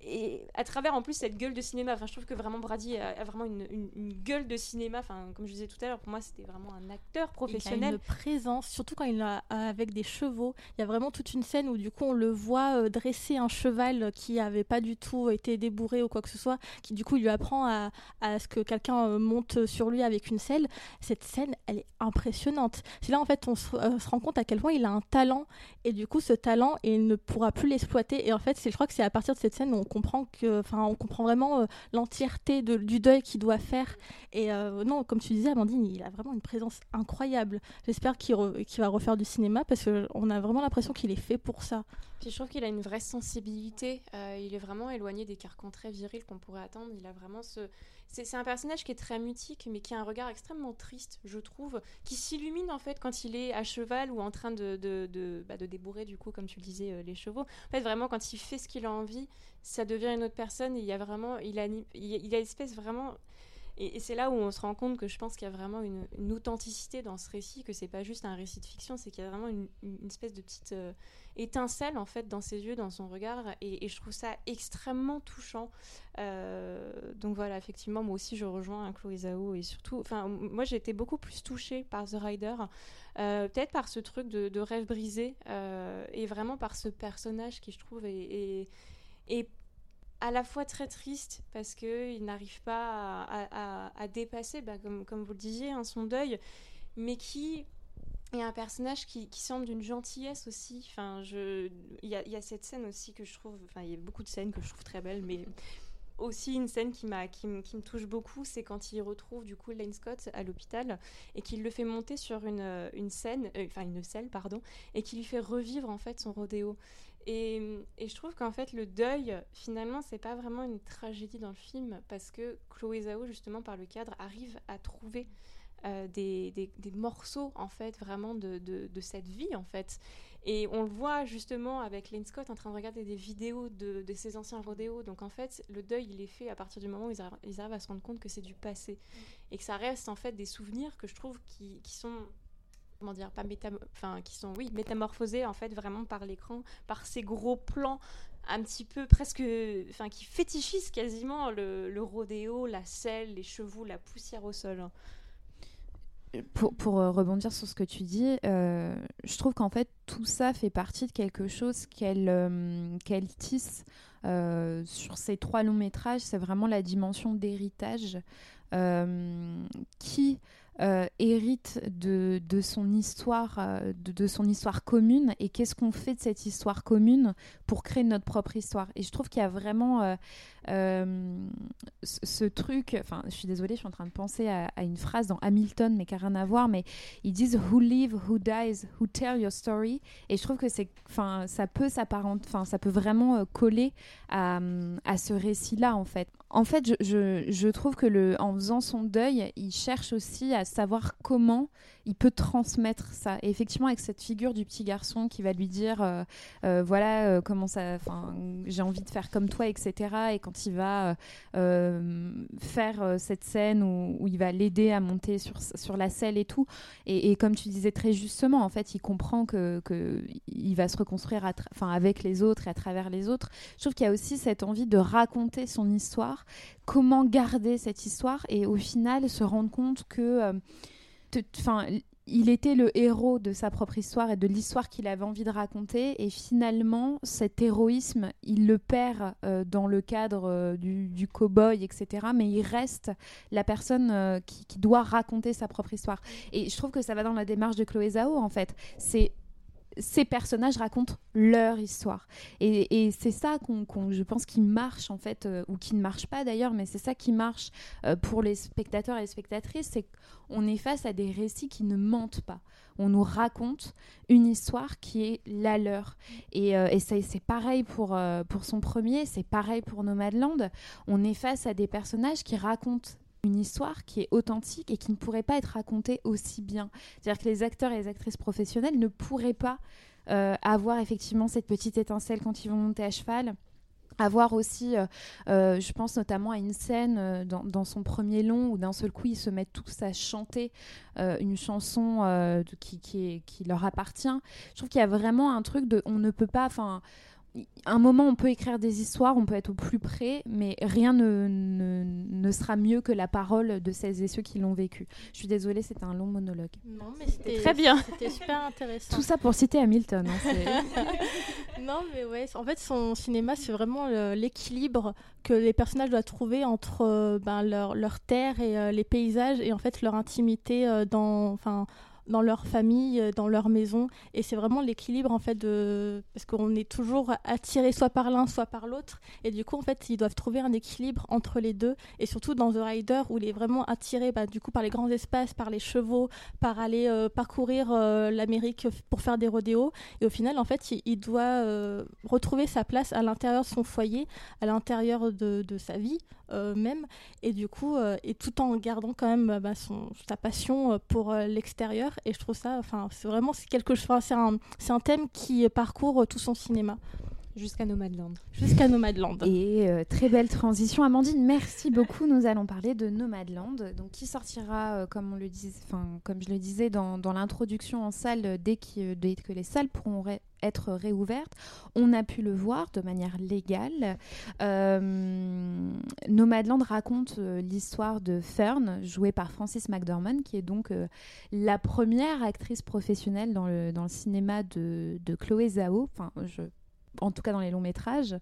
Speaker 4: et à travers en plus cette gueule de cinéma, enfin, je trouve que vraiment Brady a, vraiment une, une, gueule de cinéma. Enfin, comme je disais tout à l'heure, pour moi c'était vraiment un acteur professionnel. Il a
Speaker 3: une présence, surtout quand il a avec des chevaux. Il y a vraiment toute une scène où du coup on le voit euh, dresser un cheval qui n'avait pas du tout été débourré ou quoi que ce soit, qui du coup lui apprend à, à ce que quelqu'un euh, monte sur lui avec une selle. Cette scène, elle est impressionnante. C'est là en fait on se, euh, se, rend compte à quel point il a un talent et du coup ce talent il ne pourra plus l'exploiter. Et en fait, c'est je crois que c'est à partir de cette scène où on comprend que, enfin, on comprend vraiment euh, l'entièreté du deuil qu'il doit faire. Et euh, non, comme tu disais, Amandine, il a vraiment une présence incroyable. J'espère qu'il va refaire du cinéma parce qu'on a vraiment l'impression qu'il est fait pour ça.
Speaker 4: Je trouve qu'il a une vraie sensibilité. Euh, il est vraiment éloigné des carcans très virils qu'on pourrait attendre. Il a vraiment ce. C'est un personnage qui est très mutique, mais qui a un regard extrêmement triste, je trouve, qui s'illumine en fait quand il est à cheval ou en train de, de, de, bah, de débourrer, du coup, comme tu le disais, les chevaux. En fait, vraiment, quand il fait ce qu'il a envie, ça devient une autre personne il y a vraiment, il a, il a, une espèce vraiment, et, c'est là où on se rend compte que je pense qu'il y a vraiment une, authenticité dans ce récit, que c'est pas juste un récit de fiction, c'est qu'il y a vraiment une, espèce de petite euh, étincelle en fait dans ses yeux, dans son regard, et, je trouve ça extrêmement touchant. Euh, donc voilà, effectivement, moi aussi je rejoins Chloé Zhao et surtout, enfin moi j'ai été beaucoup plus touchée par The Rider, euh, peut-être par ce truc de, rêve brisé et vraiment par ce personnage qui je trouve est, est à la fois très triste parce qu'il n'arrive pas à, dépasser, bah, comme, vous le disiez, son deuil, mais qui est un personnage qui, semble d'une gentillesse aussi. Enfin, il y a, cette scène aussi que je trouve, enfin, il y a beaucoup de scènes que je trouve très belles, mais aussi une scène qui, m'a, qui, me touche beaucoup, c'est quand il retrouve du coup Lane Scott à l'hôpital et qu'il le fait monter sur une, une scène, euh, enfin une selle, pardon, et qui lui fait revivre en fait son rodéo. Et, je trouve qu'en fait, le deuil, finalement, c'est pas vraiment une tragédie dans le film parce que Chloé Zhao, justement, par le cadre, arrive à trouver euh, des, des, morceaux, en fait, vraiment de, de, cette vie, en fait. Et on le voit justement avec Lane Scott en train de regarder des vidéos de, de ses anciens rodéos. Donc en fait, le deuil, il est fait à partir du moment où ils, arrivent, à se rendre compte que c'est du passé. Mm. Et que ça reste en fait des souvenirs que je trouve qui, qui sont comment dire, pas enfin, qui sont, oui, métamorphosés en fait vraiment par l'écran, par ces gros plans un petit peu presque, enfin, qui fétichisent quasiment le, le rodéo, la selle, les chevaux, la poussière au sol.
Speaker 2: Pour, pour, euh, rebondir sur ce que tu dis, euh, je trouve qu'en fait tout ça fait partie de quelque chose qu'elle euh, tisse sur ces trois longs métrages. C'est vraiment la dimension d'héritage qui euh, hérite de, de, son histoire, euh, de, son histoire commune et qu'est-ce qu'on fait de cette histoire commune pour créer notre propre histoire. Et je trouve qu'il y a vraiment euh, ce truc, enfin je suis désolée, je suis en train de penser à, une phrase dans Hamilton, mais qui n'a rien à voir, mais ils disent Who live, who dies, who tell your story. Et je trouve que c'est, enfin ça peut s'apparenter, enfin ça peut vraiment coller à, à ce récit-là en fait. En fait, je, je, je trouve que le, en faisant son deuil, il cherche aussi à savoir comment il peut transmettre ça. Et effectivement, avec cette figure du petit garçon qui va lui dire, euh, euh, voilà, euh, comment ça, j'ai envie de faire comme toi, etc. Et quand il va faire cette scène où, il va l'aider à monter sur, sur la selle et tout, et, comme tu disais très justement, en fait, il comprend que il va se reconstruire, enfin, avec les autres et à travers les autres. Je trouve qu'il y a aussi cette envie de raconter son histoire, comment garder cette histoire, et au final se rendre compte que enfin, il était le héros de sa propre histoire et de l'histoire qu'il avait envie de raconter. Et finalement, cet héroïsme, il le perd euh, dans le cadre euh, du, du cow-boy, etc. Mais il reste la personne euh, qui, qui, doit raconter sa propre histoire. Et je trouve que ça va dans la démarche de Chloé Zhao, en fait. C'est ces personnages racontent leur histoire. Et, c'est ça qu'on, je pense, qui marche en fait, euh, ou qui ne marche pas d'ailleurs, mais c'est ça qui marche euh, pour les spectateurs et les spectatrices, c'est qu'on est face à des récits qui ne mentent pas. On nous raconte une histoire qui est la leur. Et, euh, c'est, pareil pour, pour son premier, c'est pareil pour Nomadland. On est face à des personnages qui racontent une histoire qui est authentique et qui ne pourrait pas être racontée aussi bien. C'est-à-dire que les acteurs et les actrices professionnelles ne pourraient pas euh, avoir effectivement cette petite étincelle quand ils vont monter à cheval avoir aussi, euh, euh, je pense notamment à une scène dans, son premier long où d'un seul coup ils se mettent tous à chanter une chanson qui, qui, qui, leur appartient. Je trouve qu'il y a vraiment un truc de on ne peut pas, enfin un moment, on peut écrire des histoires, on peut être au plus près, mais rien ne, ne, sera mieux que la parole de celles et ceux qui l'ont vécu. Je suis désolée, c'était un long monologue.
Speaker 3: Non, mais c'était très bien. C'était super intéressant.
Speaker 2: Tout ça pour citer Hamilton. Hein,
Speaker 3: non, mais ouais, en fait, son cinéma, c'est vraiment l'équilibre que les personnages doivent trouver entre euh, ben, leur, leur, terre et euh, les paysages et en fait leur intimité euh, dans, enfin, dans leur famille, euh, dans leur maison. Et c'est vraiment l'équilibre, en fait, de... parce qu'on est toujours attiré soit par l'un, soit par l'autre. Et du coup, en fait, ils doivent trouver un équilibre entre les deux. Et surtout dans The Rider, où il est vraiment attiré, bah, du coup, par les grands espaces, par les chevaux, par aller euh, parcourir euh, l'Amérique pour faire des rodéos. Et au final, en fait, il, doit retrouver sa place à l'intérieur de son foyer, à l'intérieur de, sa vie même. Et du coup, et tout en gardant quand même bah, son, sa passion pour l'extérieur et je trouve ça, enfin, c'est vraiment quelque chose, c'est un, un thème qui parcourt tout son cinéma.
Speaker 4: Jusqu'à Nomadland.
Speaker 3: Jusqu'à Nomadland.
Speaker 2: Et euh, très belle transition. Amandine, merci beaucoup. Nous allons parler de Nomadland, donc qui sortira, euh, comme, on le dis, comme je le disais dans, dans l'introduction en salle, dès, dès, que les salles pourront être réouvertes. On a pu le voir de manière légale. Euh, Nomadland raconte l'histoire de Fern, jouée par Francis McDormand, qui est donc la première actrice professionnelle dans le, dans le cinéma de, de Chloé Zhao. Enfin, je en tout cas dans les longs métrages,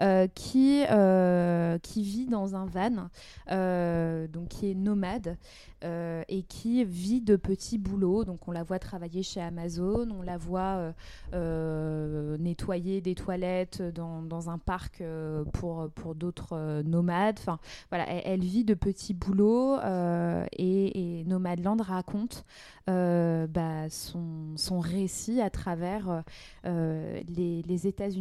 Speaker 2: euh, qui, euh, qui vit dans un van, euh, donc qui est nomade et qui vit de petits boulots. Donc on la voit travailler chez Amazon, on la voit nettoyer des toilettes dans, dans un parc pour, pour d'autres nomades. Enfin voilà, elle, vit de petits boulots et, Nomadland raconte bah, son, son, récit à travers les, les États-Unis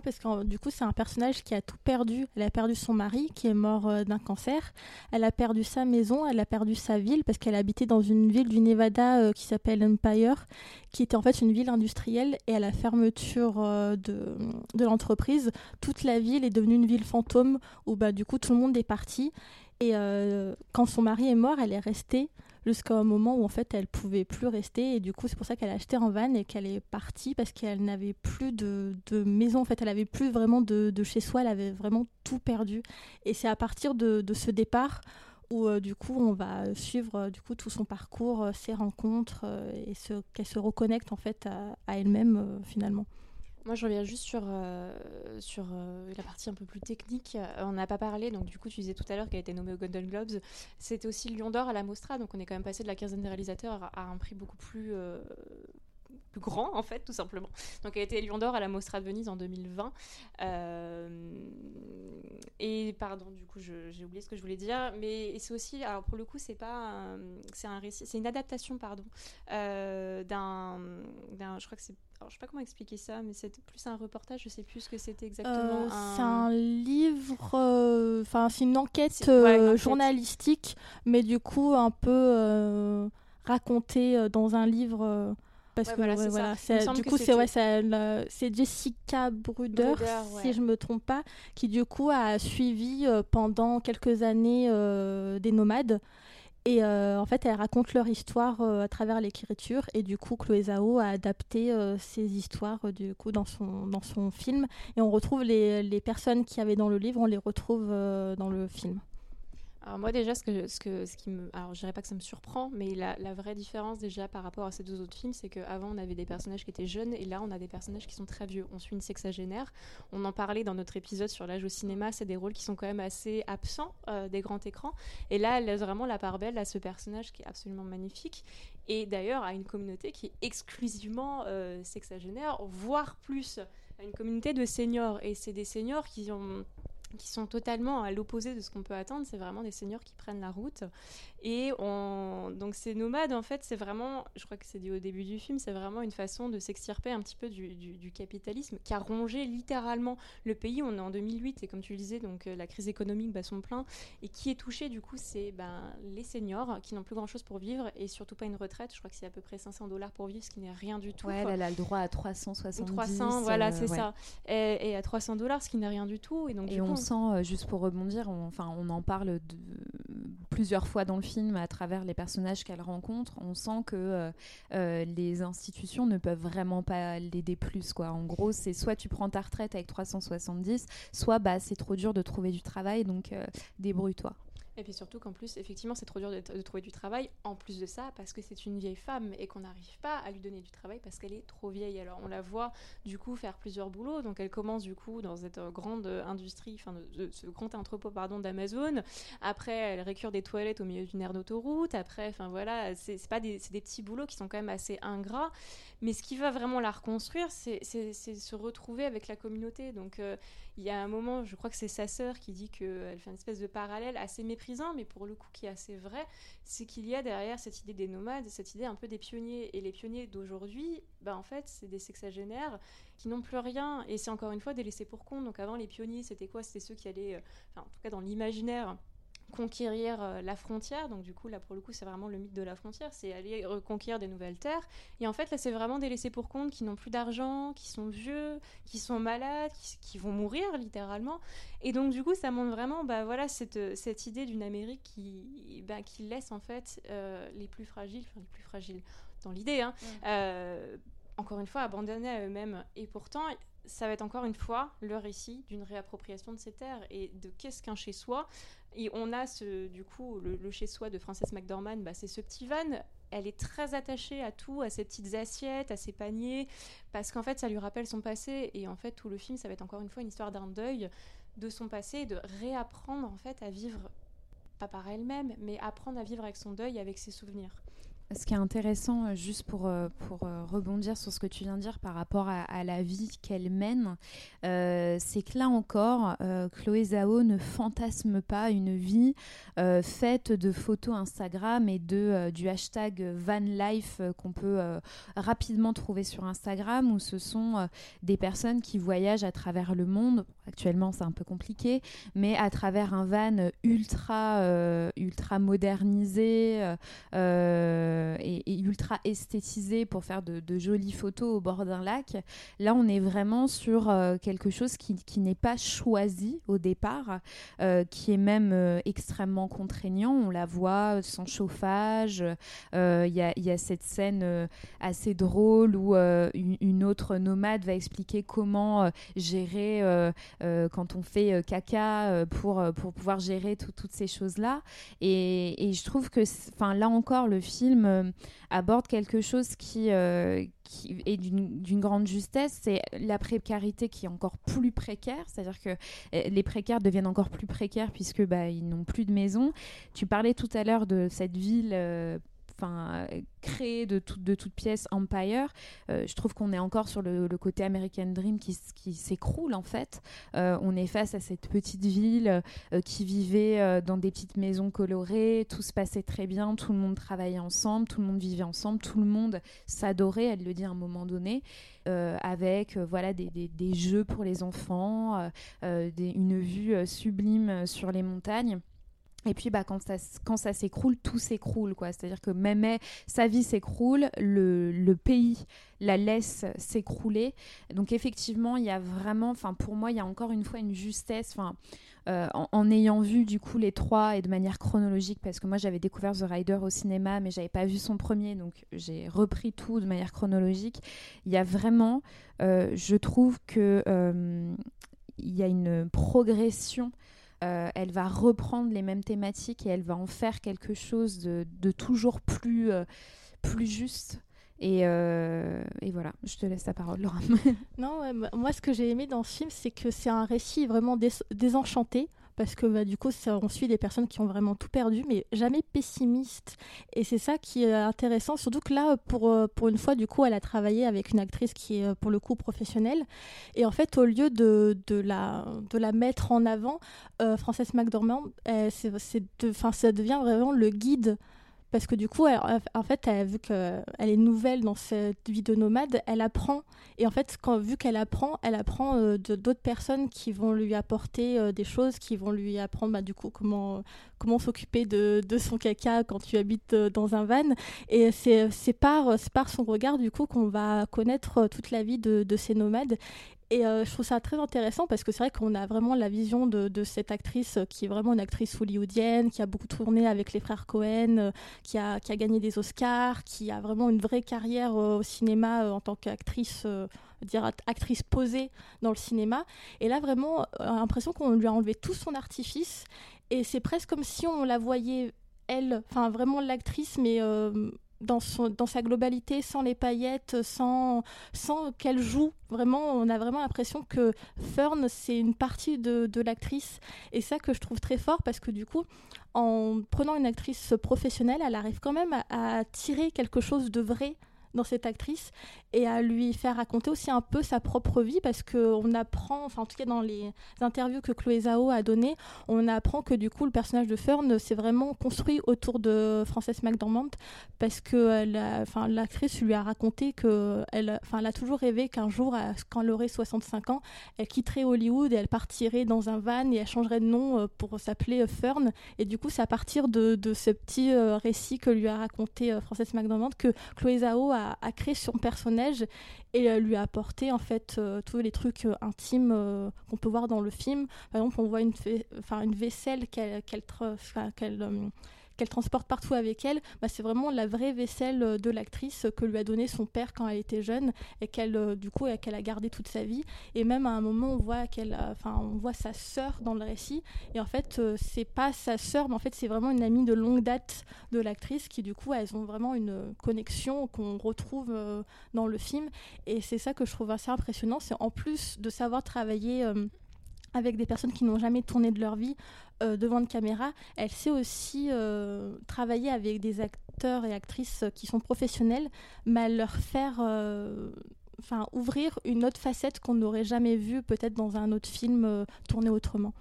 Speaker 3: parce que du coup, c'est un personnage qui a tout perdu. Elle a perdu son mari, qui est mort euh, d'un cancer. Elle a perdu sa maison, elle a perdu sa ville, parce qu'elle habitait dans une ville du Nevada euh, qui s'appelle Empire, qui était en fait une ville industrielle. Et à la fermeture euh, de, de l'entreprise, toute la ville est devenue une ville fantôme, où bah, du coup, tout le monde est parti. Et quand son mari est mort, elle est restée jusqu'au moment où en fait elle pouvait plus rester. Et du coup c'est pour ça qu'elle a acheté un van et qu'elle est partie parce qu'elle n'avait plus de, maison en fait. Elle avait plus vraiment de, chez soi. Elle avait vraiment tout perdu. Et c'est à partir de, ce départ où euh, du coup on va suivre euh, du coup tout son parcours euh, ses rencontres et qu'elle se reconnecte en fait à elle-même finalement
Speaker 4: moi, je reviens juste sur, euh, sur euh, la partie un peu plus technique. Euh, on n'a pas parlé, donc du coup, tu disais tout à l'heure qu'elle a été nommée aux Golden Globes. C'était aussi Lion d'Or à la Mostra, donc on est quand même passé de la quinzaine des réalisateurs à, un prix beaucoup plus, plus grand, en fait, tout simplement. Donc elle a été Lion d'Or à la Mostra de Venise en 2020. et pardon, du coup, j'ai oublié ce que je voulais dire, mais c'est aussi, alors pour le coup, c'est pas, c'est un récit, c'est une adaptation, pardon, d'un, je crois que c'est alors, je sais pas comment expliquer ça, mais c'était plus un reportage, je sais plus ce que c'était exactement.
Speaker 3: Euh, c'est un livre, euh, enfin, c'est une enquête, euh, journalistique, mais du coup, un peu racontée dans un livre. Parce que voilà, voilà du coup, c'est ouais, c'est Jessica Bruder, si je me trompe pas, qui du coup a suivi pendant quelques années des nomades et euh, en fait, elles racontent leur histoire euh, à travers l'écriture. Et du coup, Chloé Zhao a adapté euh, ces histoires du coup, dans, son, dans son film. Et on retrouve les, les personnes qui avaient dans le livre, on les retrouve dans le film.
Speaker 4: Alors moi déjà, ce, que, ce, qui me... Alors je dirais pas que ça me surprend, mais la, la vraie différence déjà par rapport à ces deux autres films, c'est qu'avant on avait des personnages qui étaient jeunes et là on a des personnages qui sont très vieux. On suit une sexagénaire. On en parlait dans notre épisode sur l'âge au cinéma, c'est des rôles qui sont quand même assez absents euh, des grands écrans. Et là, elle laisse vraiment la part belle à ce personnage qui est absolument magnifique et d'ailleurs à une communauté qui est exclusivement euh, sexagénaire, voire plus à une communauté de seniors. Et c'est des seniors qui ont qui sont totalement à l'opposé de ce qu'on peut attendre. C'est vraiment des seniors qui prennent la route Et on... donc ces nomades, en fait, c'est vraiment, je crois que c'est dit au début du film, c'est vraiment une façon de s'extirper un petit peu du, du, capitalisme qui a rongé littéralement le pays. On est en 2008 et comme tu le disais, donc euh, la crise économique bat son plein. Et qui est touché, du coup, c'est ben, les seniors qui n'ont plus grand-chose pour vivre et surtout pas une retraite. Je crois que c'est à peu près 500 dollars pour vivre, ce qui n'est rien du tout.
Speaker 2: Ouais, elle a le droit à 370.
Speaker 4: 300, voilà, c'est ça. Et, à 300 dollars, ce qui n'est rien du tout.
Speaker 2: Et,
Speaker 4: donc,
Speaker 2: et on sent, euh, juste pour rebondir, on, enfin, on en parle de, plusieurs fois dans le film à travers les personnages qu'elle rencontre. On sent que euh, euh, les institutions ne peuvent vraiment pas l'aider plus. Quoi. En gros, c'est soit tu prends ta retraite avec 370, soit bah, c'est trop dur de trouver du travail, donc débrouille-toi.
Speaker 4: Et puis surtout qu'en plus, effectivement, c'est trop dur de, trouver du travail. En plus de ça, parce que c'est une vieille femme et qu'on n'arrive pas à lui donner du travail parce qu'elle est trop vieille. Alors on la voit du coup faire plusieurs boulots. Donc elle commence du coup dans cette euh, grande industrie, enfin ce grand entrepôt pardon d'Amazon. Après, elle récure des toilettes au milieu d'une aire d'autoroute. Après, enfin voilà, c'est des, des petits boulots qui sont quand même assez ingrats. Mais ce qui va vraiment la reconstruire, c'est se retrouver avec la communauté. Donc euh, il y a un moment, je crois que c'est sa sœur qui dit qu'elle fait une espèce de parallèle assez méprisant, mais pour le coup qui est assez vrai, c'est qu'il y a derrière cette idée des nomades, cette idée un peu des pionniers. Et les pionniers d'aujourd'hui, bah, en fait, c'est des sexagénaires qui n'ont plus rien. Et c'est encore une fois des laissés pour compte. Donc avant, les pionniers, c'était quoi? C'était ceux qui allaient, euh, en tout cas dans l'imaginaire, conquérir euh, la frontière. Donc du coup, là pour le coup, c'est vraiment le mythe de la frontière, c'est aller reconquérir des nouvelles terres. Et en fait, là, c'est vraiment des laissés pour compte qui n'ont plus d'argent, qui sont vieux, qui sont malades, qui, vont mourir littéralement. Et donc du coup, ça montre vraiment, bah voilà, cette, cette idée d'une Amérique qui, bah, qui laisse en fait euh, les plus fragiles, enfin les plus fragiles dans l'idée, hein, euh, encore une fois, abandonnés à eux-mêmes. Et pourtant, ça va être encore une fois le récit d'une réappropriation de ces terres et de qu'est-ce qu'un chez-soi. Et on a ce, du coup le, chez-soi de Frances McDormand, bah, c'est ce petit van. Elle est très attachée à tout, à ses petites assiettes, à ses paniers, parce qu'en fait ça lui rappelle son passé. Et en fait tout le film, ça va être encore une fois une histoire d'un deuil de son passé et de réapprendre en fait à vivre, pas par elle-même, mais apprendre à vivre avec son deuil, avec ses souvenirs.
Speaker 2: Ce qui est intéressant, euh, juste pour, euh, pour euh, rebondir sur ce que tu viens de dire par rapport à, la vie qu'elle mène, c'est que là encore, Chloé Zhao ne fantasme pas une vie faite de photos Instagram et de, du hashtag vanlife qu'on peut rapidement trouver sur Instagram, où ce sont des personnes qui voyagent à travers le monde. Actuellement, c'est un peu compliqué, mais à travers un van ultra, ultra modernisé. Euh, et, ultra esthétisé pour faire de, jolies photos au bord d'un lac. Là, on est vraiment sur euh, quelque chose qui, n'est pas choisi au départ, euh, qui est même extrêmement contraignant. On la voit sans chauffage. Il y a, cette scène assez drôle où une, autre nomade va expliquer comment gérer quand on fait caca pour, pouvoir gérer toutes ces choses-là. Et, et, je trouve que, là encore, le film euh, aborde quelque chose qui, euh, qui est d'une grande justesse, c'est la précarité qui est encore plus précaire, c'est-à-dire que euh, les précaires deviennent encore plus précaires puisque bah, ils n'ont plus de maison. Tu parlais tout à l'heure de cette ville enfin créé de, de toutes pièces Empire, euh, je trouve qu'on est encore sur le, côté American Dream qui, s'écroule en fait. Euh, on est face à cette petite ville euh, qui vivait dans des petites maisons colorées, tout se passait très bien, tout le monde travaillait ensemble, tout le monde vivait ensemble, tout le monde s'adorait, elle le dit à un moment donné. avec voilà des, jeux pour les enfants, une vue sublime sur les montagnes. Et puis, bah, quand ça, quand ça s'écroule, tout s'écroule. C'est-à-dire que même sa vie s'écroule, le, le, pays la laisse s'écrouler. Donc, effectivement, il y a vraiment, pour moi, il y a encore une fois une justesse. Euh, en, ayant vu du coup les trois et de manière chronologique, parce que moi j'avais découvert The Rider au cinéma, mais j'avais pas vu son premier, donc j'ai repris tout de manière chronologique. Il y a vraiment, euh, je trouve que euh, il y a une progression euh, elle va reprendre les mêmes thématiques et elle va en faire quelque chose de, toujours plus, euh, plus juste. Euh, et, voilà, je te laisse la parole, Laura.
Speaker 3: non, moi, ce que j'ai aimé dans ce film, c'est que c'est un récit vraiment désenchanté parce que bah, du coup, ça, on suit des personnes qui ont vraiment tout perdu, mais jamais pessimistes. Et c'est ça qui est intéressant, surtout que là, pour, euh, pour une fois, du coup, elle a travaillé avec une actrice qui est pour le coup professionnelle. Et en fait, au lieu de, de, la, de la mettre en avant, euh, Frances McDormand, c'est, de, ça devient vraiment le guide parce que du coup, en fait, vu qu'elle est nouvelle dans cette vie de nomade, elle apprend. Et en fait, quand, vu qu'elle apprend, elle apprend euh, d'autres personnes qui vont lui apporter euh, des choses, qui vont lui apprendre bah, du coup comment, comment s'occuper de, de, son caca quand tu habites euh, dans un van. Et c'est par, par son regard du coup qu'on va connaître toute la vie de, de ces nomades. Et euh, je trouve ça très intéressant parce que c'est vrai qu'on a vraiment la vision de, cette actrice qui est vraiment une actrice hollywoodienne, qui a beaucoup tourné avec les frères Cohen, euh, qui, a, qui, a, gagné des Oscars, qui a vraiment une vraie carrière euh, au cinéma en tant qu'actrice, dire actrice posée dans le cinéma. Et là, vraiment, l'impression qu'on lui a enlevé tout son artifice. Et c'est presque comme si on la voyait, elle, enfin vraiment l'actrice, mais dans, son, dans sa globalité, sans les paillettes, sans, sans qu'elle joue. Vraiment, on a vraiment l'impression que Fern, c'est une partie de, de l'actrice. Et ça que je trouve très fort parce que du coup, en prenant une actrice professionnelle, elle arrive quand même à tirer quelque chose de vrai dans cette actrice et à lui faire raconter aussi un peu sa propre vie parce qu'on apprend, enfin en tout cas dans les interviews que Chloé Zhao a données, on apprend que du coup le personnage de Fern s'est vraiment construit autour de Frances McDormand parce que l'actrice lui a raconté que elle, a toujours rêvé qu'un jour, quand elle aurait 65 ans, elle quitterait Hollywood et elle partirait dans un van et elle changerait de nom euh, pour s'appeler Fern. Et du coup, c'est à partir de, de ce petit euh, récit que lui a raconté euh, Frances McDormand que Chloé Zhao a a, créé son personnage et lui a apporté en fait euh, tous les trucs euh, intimes euh, qu'on peut voir dans le film. Par exemple, on voit une, une vaisselle qu'elle qu'elle transporte partout avec elle, bah, c'est vraiment la vraie vaisselle euh, de l'actrice que lui a donnée son père quand elle était jeune et qu'elle euh, du coup qu'elle a gardé toute sa vie. Et même à un moment, on voit qu'elle, enfin, on voit sa sœur dans le récit. Et en fait, euh, c'est pas sa sœur, mais en fait, c'est vraiment une amie de longue date de l'actrice qui du coup, elles ont vraiment une connexion qu'on retrouve dans le film. Et c'est ça que je trouve assez impressionnant, c'est en plus de savoir travailler avec des personnes qui n'ont jamais tourné de leur vie euh, devant une caméra, elle sait aussi euh, travailler avec des acteurs et actrices qui sont professionnels, mais leur faire euh, ouvrir une autre facette qu'on n'aurait jamais vue peut-être dans un autre film tourné autrement.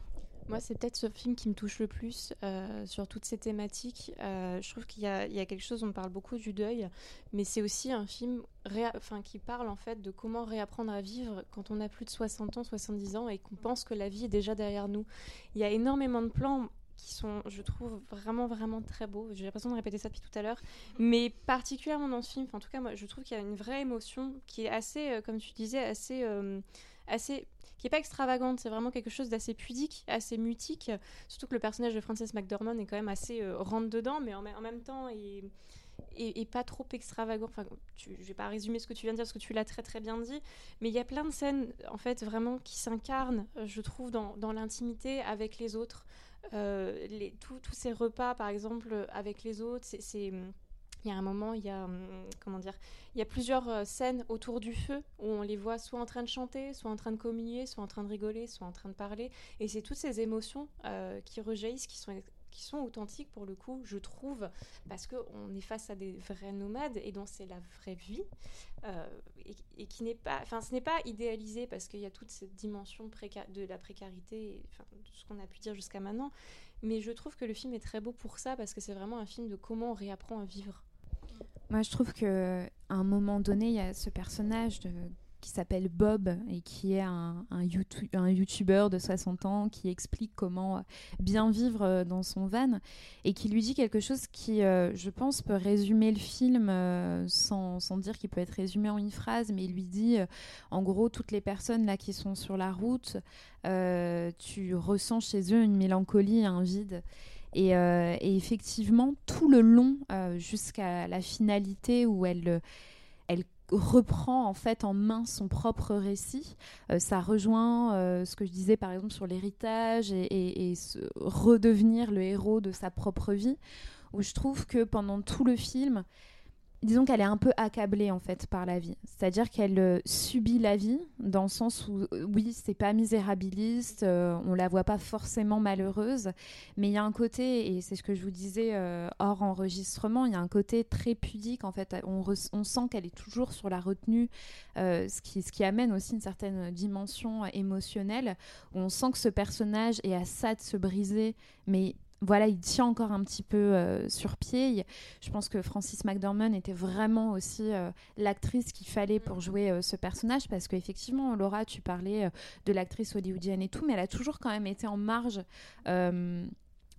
Speaker 4: Moi, c'est peut-être ce film qui me touche le plus euh, sur toutes ces thématiques. Euh, je trouve qu'il y, a quelque chose, on parle beaucoup du deuil, mais c'est aussi un film enfin, qui parle en fait de comment réapprendre à vivre quand on a plus de 60 ans, 70 ans et qu'on pense que la vie est déjà derrière nous. Il y a énormément de plans qui sont, je trouve, vraiment, vraiment très beaux. J'ai l'impression de répéter ça depuis tout à l'heure. Mais particulièrement dans ce film, en tout cas, moi, je trouve qu'il y a une vraie émotion qui est assez, euh, comme tu disais, assez assez qui est pas extravagante, c'est vraiment quelque chose d'assez pudique, assez mutique. Surtout que le personnage de Frances McDormand est quand même assez euh, rentre dedans, mais en, même temps et et, pas trop extravagant. Enfin, tu, je vais pas résumer ce que tu viens de dire parce que tu l'as très très bien dit, mais il y a plein de scènes en fait vraiment qui s'incarnent, je trouve, dans, dans l'intimité avec les autres. Euh, les, tous ces repas, par exemple, avec les autres, c'est il y a un moment, il y a hum, comment dire, il y a plusieurs euh, scènes autour du feu où on les voit soit en train de chanter, soit en train de communier, soit en train de rigoler, soit en train de parler, et c'est toutes ces émotions euh, qui rejaillissent, qui sont qui sont authentiques pour le coup, je trouve, parce qu'on est face à des vrais nomades et dont c'est la vraie vie, euh, et, qui n'est pas, enfin, ce n'est pas idéalisé parce qu'il y a toute cette dimension de la précarité, enfin, ce qu'on a pu dire jusqu'à maintenant, mais je trouve que le film est très beau pour ça parce que c'est vraiment un film de comment on réapprend à vivre.
Speaker 2: Moi, je trouve que à un moment donné, il y a ce personnage qui s'appelle Bob et qui est un, un, YouTube, un YouTuber de 60 ans qui explique comment bien vivre euh, dans son van et qui lui dit quelque chose qui, euh, je pense, peut résumer le film euh, sans, sans, dire qu'il peut être résumé en une phrase, mais il lui dit, en gros, toutes les personnes là qui sont sur la route, tu ressens chez eux une mélancolie, un vide. Euh, et, effectivement, tout le long, euh, jusqu'à la finalité où elle, elle reprend en fait en main son propre récit. Euh, ça rejoint ce que je disais par exemple sur l'héritage et, redevenir le héros de sa propre vie, où je trouve que pendant tout le film, disons qu'elle est un peu accablée en fait par la vie. C'est-à-dire qu'elle euh, subit la vie dans le sens où euh, oui, c'est pas misérabiliste, euh, on la voit pas forcément malheureuse, mais il y a un côté et c'est ce que je vous disais hors enregistrement, il y a un côté très pudique en fait. On, on sent qu'elle est toujours sur la retenue, ce qui ce qui amène aussi une certaine dimension émotionnelle. Où on sent que ce personnage est à ça de se briser, mais voilà, il tient encore un petit peu euh, sur pied. Je pense que Francis McDormand était vraiment aussi euh, l'actrice qu'il fallait pour jouer euh, ce personnage parce qu'effectivement, Laura, tu parlais de l'actrice hollywoodienne et tout, mais elle a toujours quand même été en marge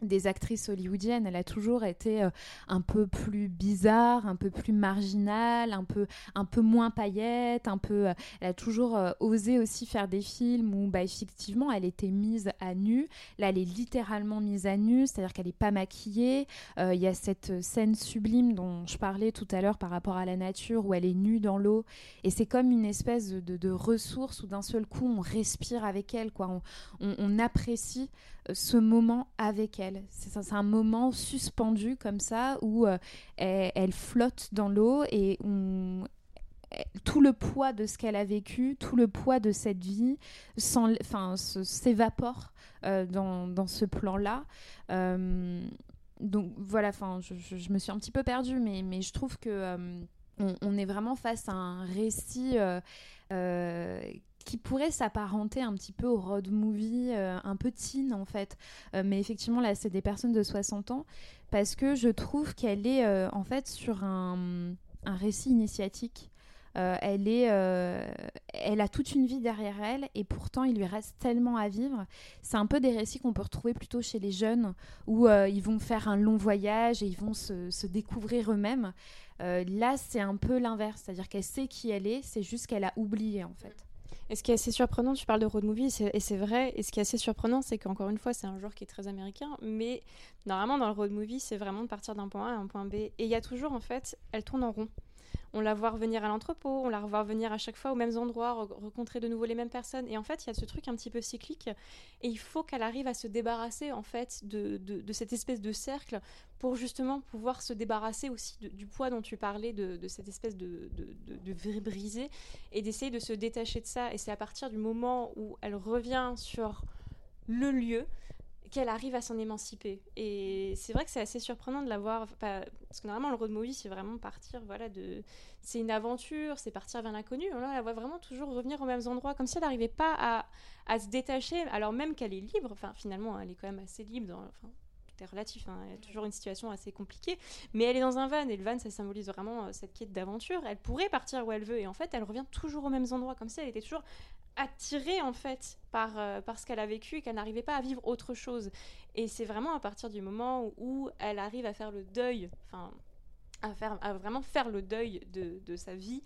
Speaker 2: des actrices hollywoodiennes. Elle a toujours été euh, un peu plus bizarre, un peu plus marginale, un peu, un peu moins paillette, un peu. Euh, elle a toujours euh, osé aussi faire des films où, bah, effectivement, elle était mise à nu. Là, elle est littéralement mise à nu, c'est-à-dire qu'elle n'est pas maquillée. Il y a cette scène sublime dont je parlais tout à l'heure par rapport à la nature où elle est nue dans l'eau. Et c'est comme une espèce de, ressource où d'un seul coup, on respire avec elle, quoi. on apprécie ce moment avec elle. C'est un moment suspendu comme ça où euh, elle, flotte dans l'eau et tout le poids de ce qu'elle a vécu, tout le poids de cette vie s'évapore euh, dans, ce plan-là. Euh, donc voilà, enfin, je, me suis un petit peu perdue, mais, je trouve que on, est vraiment face à un récit qui pourrait s'apparenter un petit peu au road movie, euh, un peu teen en fait. Euh, mais effectivement, là, c'est des personnes de 60 ans parce que je trouve qu'elle est euh, en fait sur un, un récit initiatique. elle, est, elle a toute une vie derrière elle et pourtant il lui reste tellement à vivre. C'est un peu des récits qu'on peut retrouver plutôt chez les jeunes où ils vont faire un long voyage et ils vont se, se découvrir eux-mêmes. là, c'est un peu l'inverse, c'est-à-dire qu'elle sait qui elle est, c'est juste qu'elle a oublié en fait.
Speaker 4: Et ce qui est assez surprenant, tu parles de road movie, et c'est vrai, et ce qui est assez surprenant, c'est qu'encore une fois, c'est un genre qui est très américain, mais normalement, dans le road movie, c'est vraiment de partir d'un point A à un point B. Et il y a toujours, en fait, elle tourne en rond on la voit revenir à l'entrepôt, on la revoit revenir à chaque fois aux mêmes endroits, rencontrer de nouveau les mêmes personnes. Et en fait, il y a ce truc un petit peu cyclique. Et il faut qu'elle arrive à se débarrasser, en fait, de, de, cette espèce de cercle pour justement pouvoir se débarrasser aussi du poids dont tu parlais, de, cette espèce de, de, brisé, et d'essayer de se détacher de ça. Et c'est à partir du moment où elle revient sur le lieu, qu'elle arrive à s'en émanciper. Et c'est vrai que c'est assez surprenant de la voir, parce que normalement le road movie c'est vraiment partir, voilà, de, c'est une aventure, c'est partir vers l'inconnu. Là, on la voit vraiment toujours revenir aux mêmes endroits, comme si elle n'arrivait pas à, se détacher, alors même qu'elle est libre. Enfin, finalement, elle est quand même assez libre. Dans, enfin, tout est relatif. Hein, elle a toujours une situation assez compliquée, mais elle est dans un van et le van, ça symbolise vraiment euh, cette quête d'aventure. Elle pourrait partir où elle veut et en fait, elle revient toujours aux mêmes endroits, comme si elle était toujours attirée en fait par, euh, par ce qu'elle a vécu et qu'elle n'arrivait pas à vivre autre chose. Et c'est vraiment à partir du moment où, elle arrive à faire le deuil, enfin, à, faire, à vraiment faire le deuil de, de sa vie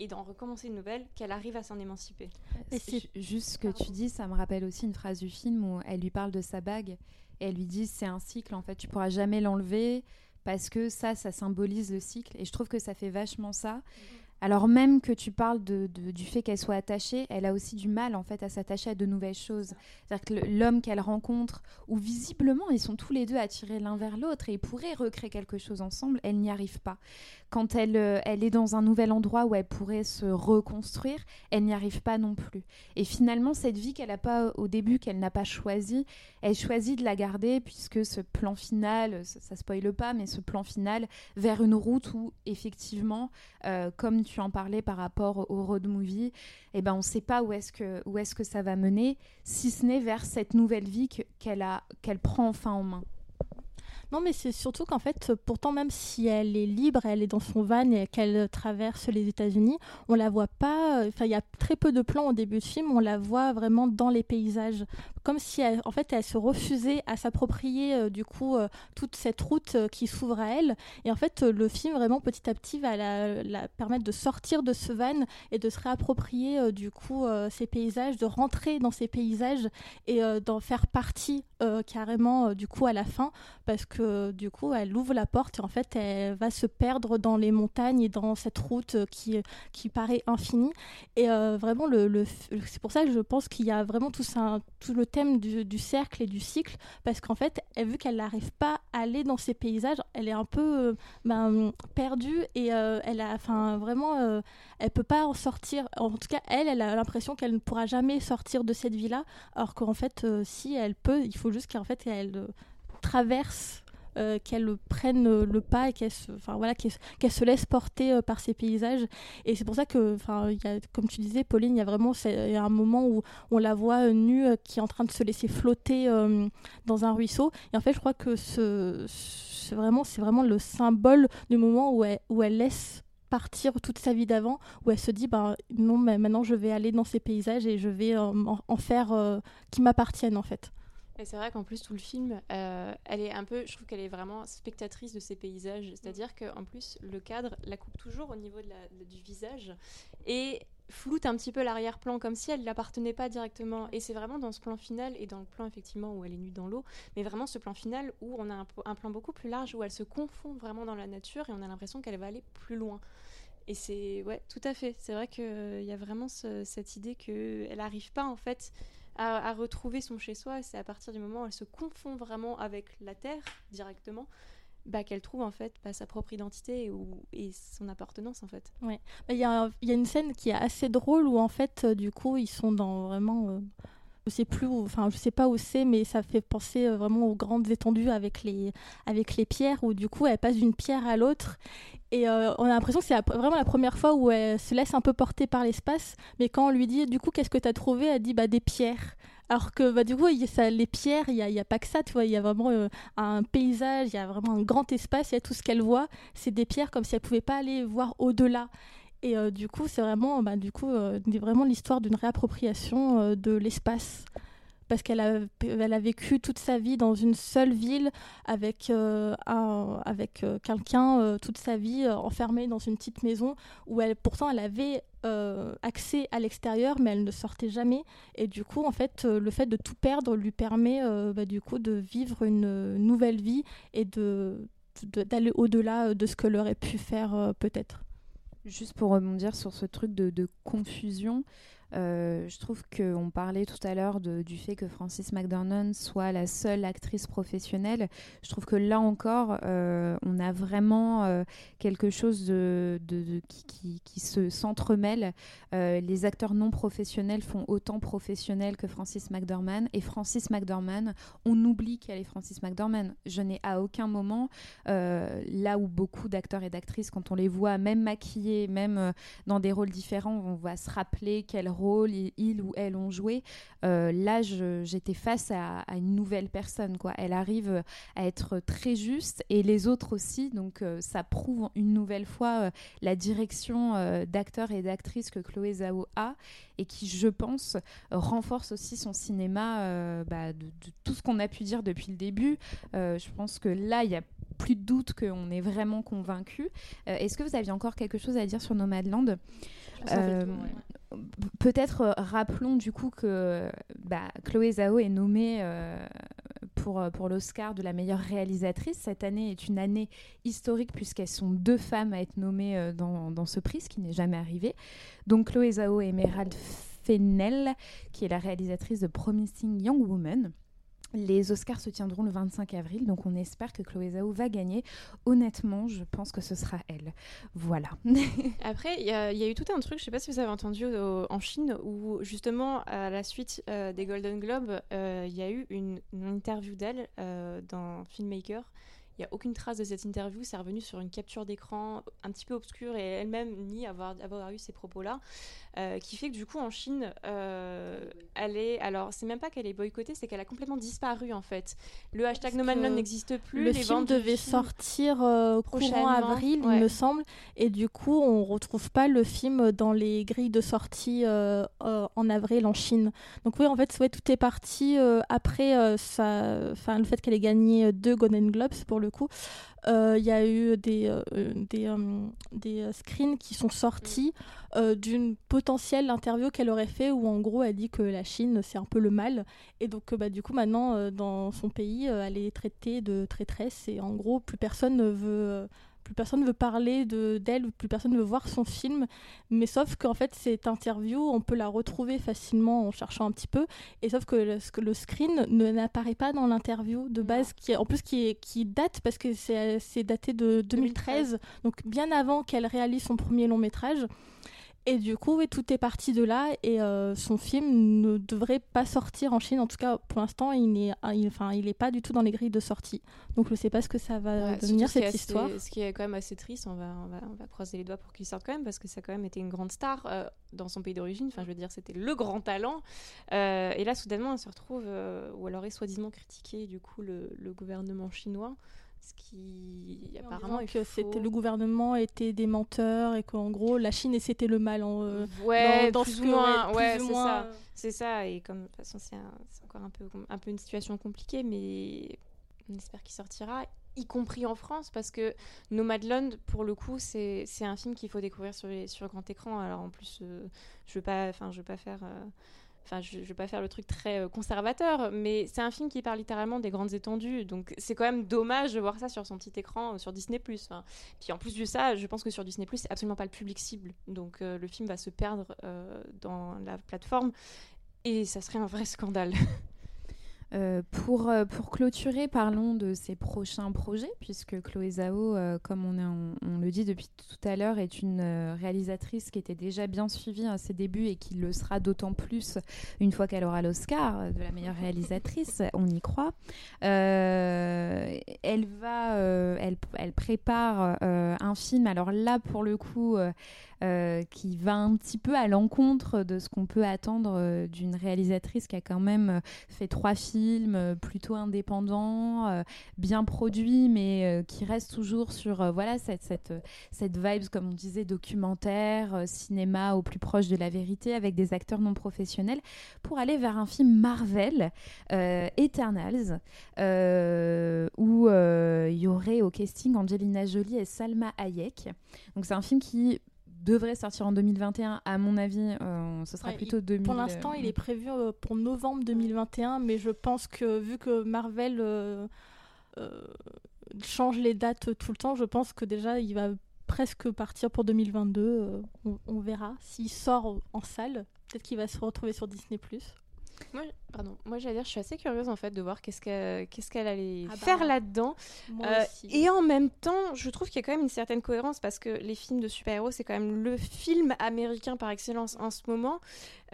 Speaker 4: et d'en recommencer une nouvelle, qu'elle arrive à s'en émanciper.
Speaker 2: Et c'est juste ce que tu dis, ça me rappelle aussi une phrase du film où elle lui parle de sa bague et elle lui dit c'est un cycle en fait, tu pourras jamais l'enlever parce que ça, ça symbolise le cycle. Et je trouve que ça fait vachement ça. Mhm. Alors même que tu parles du fait qu'elle soit attachée, elle a aussi du mal en fait à s'attacher à de nouvelles choses. C'est-à-dire que l'homme qu'elle rencontre, où visiblement ils sont tous les deux attirés l'un vers l'autre et ils pourraient recréer quelque chose ensemble, elle n'y arrive pas. Quand elle, euh, est dans un nouvel endroit où elle pourrait se reconstruire, elle n'y arrive pas non plus. Et finalement, cette vie qu'elle n'a pas au début, qu'elle n'a pas choisie, elle choisit de la garder puisque ce plan final, ça, ça spoile pas, mais ce plan final vers une route où effectivement, euh, comme en parlais par rapport au road movie, eh ben on ne sait pas où est-ce que où est-ce que ça va mener, si ce n'est vers cette nouvelle vie qu'elle a qu'elle prend enfin en main.
Speaker 3: Non, mais c'est surtout qu'en fait, pourtant, même si elle est libre, elle est dans son van et qu'elle traverse les États-Unis, on la voit pas. Enfin, il y a très peu de plans au début de film, on la voit vraiment dans les paysages. Comme si, elle, en fait, elle se refusait à s'approprier, euh, du coup, euh, toute cette route euh, qui s'ouvre à elle. Et en fait, le film, vraiment, petit à petit, va la, la, permettre de sortir de ce van et de se réapproprier, du coup, ces paysages, de rentrer dans ces paysages et d'en faire partie carrément, du coup, à la fin. Parce que du coup, elle ouvre la porte et en fait, elle va se perdre dans les montagnes et dans cette route qui, qui paraît infinie. Et vraiment, le, c'est pour ça que je pense qu'il y a vraiment tout, le thème du, cercle et du cycle, parce qu'en fait, vu qu'elle n'arrive pas à aller dans ces paysages, elle est un peu ben, perdue et elle a, enfin, vraiment, elle peut pas en sortir. En tout cas, elle, elle a l'impression qu'elle ne pourra jamais sortir de cette vie-là, alors qu'en fait, si elle peut, il faut juste qu'en fait, elle traverse euh, qu'elle prenne le pas et qu'elle se, enfin, voilà, se laisse porter euh, par ces paysages. Et c'est pour ça que, enfin, comme tu disais, Pauline, il y a vraiment un moment où on la voit nue qui est en train de se laisser flotter euh, dans un ruisseau. Et en fait, je crois que ce, c'est vraiment, c'est vraiment le symbole du moment où elle, où elle laisse partir toute sa vie d'avant, où elle se dit bah, non, mais maintenant je vais aller dans ces paysages et je vais en, en faire qui m'appartiennent en fait.
Speaker 4: Et c'est vrai qu'en plus, tout le film, euh, elle est un peu, je trouve qu'elle est vraiment spectatrice de ces paysages. C'est-à-dire qu'en plus, le cadre la coupe toujours au niveau de la, du visage et floute un petit peu l'arrière-plan, comme si elle ne l'appartenait pas directement. Et c'est vraiment dans ce plan final et dans le plan, effectivement, où elle est nue dans l'eau, mais vraiment ce plan final où on a un, un, plan beaucoup plus large, où elle se confond vraiment dans la nature et on a l'impression qu'elle va aller plus loin. Et c'est, ouais, tout à fait. C'est vrai qu'il euh, y a vraiment cette idée qu'elle n'arrive pas, en fait, à, retrouver son chez-soi. C'est à partir du moment où elle se confond vraiment avec la terre directement. Bah, qu'elle trouve en fait bah, sa propre identité et, et son appartenance en fait.
Speaker 3: Ouais. Bah, il y, a, y, a une scène qui est assez drôle où en fait euh, du coup ils sont dans vraiment euh, je sais plus enfin je sais pas où c'est mais ça fait penser euh, vraiment aux grandes étendues avec les avec les pierres où du coup elle passe d'une pierre à l'autre. Et on a l'impression que c'est vraiment la première fois où elle se laisse un peu porter par l'espace. Mais quand on lui dit du coup qu'est-ce que tu as trouvé elle dit bah des pierres. Alors que bah, du coup, ça, les pierres, il n'y a, y a, pas que ça, tu vois, il y a vraiment euh, un paysage, il y a vraiment un grand espace, il y a tout ce qu'elle voit, c'est des pierres comme si elle pouvait pas aller voir au-delà. Et euh, du coup, c'est vraiment, bah, du coup, euh, vraiment l'histoire d'une réappropriation de l'espace parce qu'elle a, elle a vécu toute sa vie dans une seule ville avec, un, avec quelqu'un toute sa vie enfermée dans une petite maison où elle, pourtant elle avait euh, accès à l'extérieur, mais elle ne sortait jamais. Et du coup, en fait, euh, le fait de tout perdre lui permet euh, bah, du coup de vivre une nouvelle vie et de d'aller au-delà de ce que aurait pu faire peut-être.
Speaker 2: Juste pour rebondir sur ce truc de, confusion, euh, je trouve qu'on parlait tout à l'heure du fait que Frances McDormand soit la seule actrice professionnelle. Je trouve que là encore, euh, on a vraiment euh, quelque chose qui, se s'entremêle. les acteurs non professionnels font autant professionnels que Frances McDormand. Et Frances McDormand, on oublie qu'elle est Frances McDormand. Je n'ai à aucun moment, là où beaucoup d'acteurs et d'actrices, quand on les voit, même maquillés, même dans des rôles différents, on va se rappeler qu'elle rôle il ou elle ont joué, euh, là j'étais face à, une nouvelle personne. Quoi. Elle arrive à être très juste et les autres aussi, donc euh, ça prouve une nouvelle fois euh, la direction d'acteurs et d'actrices que Chloé Zhao a et qui, je pense, renforce aussi son cinéma bah, de, tout ce qu'on a pu dire depuis le début. je pense que là, il y a plus de doute qu'on est vraiment convaincu. Est-ce que vous aviez encore quelque chose à dire sur Nomadland? Peut-être euh, rappelons du coup que bah, Chloé Zhao est nommée euh, pour, euh, pour l'Oscar de la meilleure réalisatrice. Cette année est une année historique puisqu'elles sont deux femmes à être nommées dans, dans ce prix, ce qui n'est jamais arrivé. Donc Chloé Zhao et Emerald Fennell, qui est la réalisatrice de Promising Young Woman. Les Oscars se tiendront le 25 avril, donc on espère que Chloé Zhao va gagner. Honnêtement, je pense que ce sera elle. Voilà.
Speaker 4: Après, il y, a eu tout un truc, je ne sais pas si vous avez entendu en Chine, où justement, à la suite euh, des Golden Globes, euh, il y a eu une, interview d'elle euh, dans Filmmaker il n'y a aucune trace de cette interview. C'est revenu sur une capture d'écran un petit peu obscure et elle-même nie avoir, avoir eu ces propos-là. Euh, qui fait que du coup en Chine, euh, elle est. Alors, c'est même pas qu'elle est boycottée, c'est qu'elle a complètement disparu en fait. Le hashtag Nomadland n'existe plus.
Speaker 3: Le film devait sortir euh, courant avril, il me semble, et du coup, on retrouve pas le film dans les grilles de sortie en avril en Chine. Donc, oui, en fait, tout est parti après ça... enfin, le fait qu'elle ait gagné deux Golden Globes pour le le coup. Il y a eu des, des, des, screens qui sont sortis d'une potentielle interview qu'elle aurait fait où en gros elle dit que la Chine c'est un peu le mal. Et donc bah, du coup maintenant dans son pays elle est traitée de traîtresse et en gros plus personne ne veut plus personne ne veut parler d'elle, plus personne ne veut voir son film. Mais sauf qu'en fait, cette interview, on peut la retrouver facilement en cherchant un petit peu. Et sauf que le, le screen n'apparaît pas dans l'interview de base, qui, en plus qui, qui date parce que c'est daté de 2013, donc bien avant qu'elle réalise son premier long métrage. Et du coup, tout est parti de là et euh, son film ne devrait pas sortir en Chine. En tout cas, pour l'instant, il n'est enfin, il pas du tout dans les grilles de sortie. Donc, je ne sais pas ce que ça va devenir cette histoire.
Speaker 4: Ce qui est quand même assez triste, on va, on va, on va croiser les doigts pour qu'il sorte quand même parce que ça a quand même été une grande star euh, dans son pays d'origine. Enfin, je veux dire, c'était le grand talent. Euh, et là, soudainement, elle se retrouve, ou alors est soi-disant critiqué du coup le, le gouvernement chinois ce qui apparemment
Speaker 3: que c'était le gouvernement était des menteurs et qu'en gros la Chine c'était le mal en
Speaker 4: euh, ouais dans, ou moins ouais c'est ça. Euh, c'est ça et comme de toute façon c'est encore un peu un peu une situation compliquée mais on espère qu'il sortira y compris en France parce que Nomadland pour le coup c'est un film qu'il faut découvrir sur les, sur grand écran. Alors en plus euh, je veux pas enfin je veux pas faire Enfin, je, ne vais pas faire le truc très euh, conservateur, mais c'est un film qui parle littéralement des grandes étendues. Donc, c'est quand même dommage de voir ça sur son petit écran euh, sur Disney+. Puis en plus de ça, je pense que sur Disney+, c'est absolument pas le public cible. Donc, euh, le film va se perdre dans la plateforme. Et ça serait un vrai scandale.
Speaker 2: Euh, pour, euh, pour clôturer, parlons de ses prochains projets, puisque Chloé Zhao, euh, comme on, on, le dit depuis tout à l'heure, est une réalisatrice qui était déjà bien suivie à ses débuts et qui le sera d'autant plus une fois qu'elle aura l'Oscar de la meilleure réalisatrice, on y croit. elle va, elle, elle prépare un film, alors là pour le coup, euh, qui va un petit peu à l'encontre de ce qu'on peut attendre euh, d'une réalisatrice qui a quand même euh, fait trois films plutôt indépendants, bien produits, mais qui reste toujours sur voilà cette, cette, cette vibe, comme on disait, documentaire, cinéma au plus proche de la vérité, avec des acteurs non professionnels, pour aller vers un film Marvel, Eternals, où il y aurait au casting Angelina Jolie et Salma Hayek. Donc c'est un film qui devrait sortir en 2021. À mon avis, euh, ce sera plutôt 2000.
Speaker 3: Pour l'instant, il est prévu euh, pour novembre 2021, mais je pense que vu que Marvel euh, change les dates tout le temps, je pense que déjà il va presque partir pour 2022. On, on, verra s'il sort en salle. Peut-être qu'il va se retrouver sur Disney+.
Speaker 4: Moi, pardon, moi j'allais dire, je suis assez curieuse en fait de voir qu'est-ce qu'elle qu'est-ce qu'elle allait ah bah, faire là-dedans. Euh, et en même temps, je trouve qu'il y a quand même une certaine cohérence parce que les films de super-héros, c'est quand même le film américain par excellence en ce moment.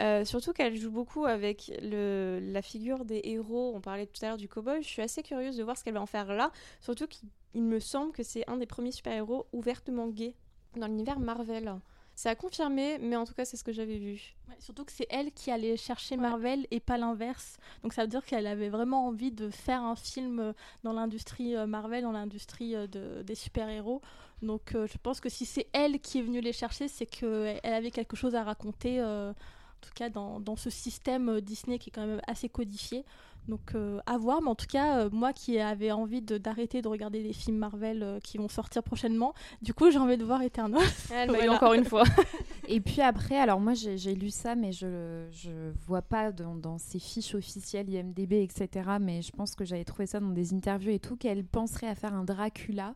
Speaker 4: Euh, surtout qu'elle joue beaucoup avec le, la figure des héros. On parlait tout à l'heure du cowboy. Je suis assez curieuse de voir ce qu'elle va en faire là. Surtout qu'il me semble que c'est un des premiers super-héros ouvertement gays dans l'univers Marvel. C'est à confirmer, mais en tout cas, c'est ce que j'avais vu.
Speaker 3: surtout que c'est elle qui allait chercher Marvel et pas l'inverse. Donc ça veut dire qu'elle avait vraiment envie de faire un film euh, dans l'industrie euh, Marvel, dans l'industrie euh, de, des super-héros. Donc je pense que si c'est elle qui est venue les chercher, c'est qu'elle avait quelque chose à raconter, en tout cas dans, dans, ce système Disney qui est quand même assez codifié. Donc euh, à voir, mais en tout cas, euh, moi qui avais envie d'arrêter de, regarder les films Marvel euh, qui vont sortir prochainement, du coup j'ai envie de voir Eternals.
Speaker 4: Elle m'a eu encore une fois.
Speaker 2: Et puis après, alors moi j'ai lu ça, mais je ne vois pas dans, dans, ces fiches officielles IMDB, etc. Mais je pense que j'avais trouvé ça dans des interviews et tout, qu'elle penserait à faire un Dracula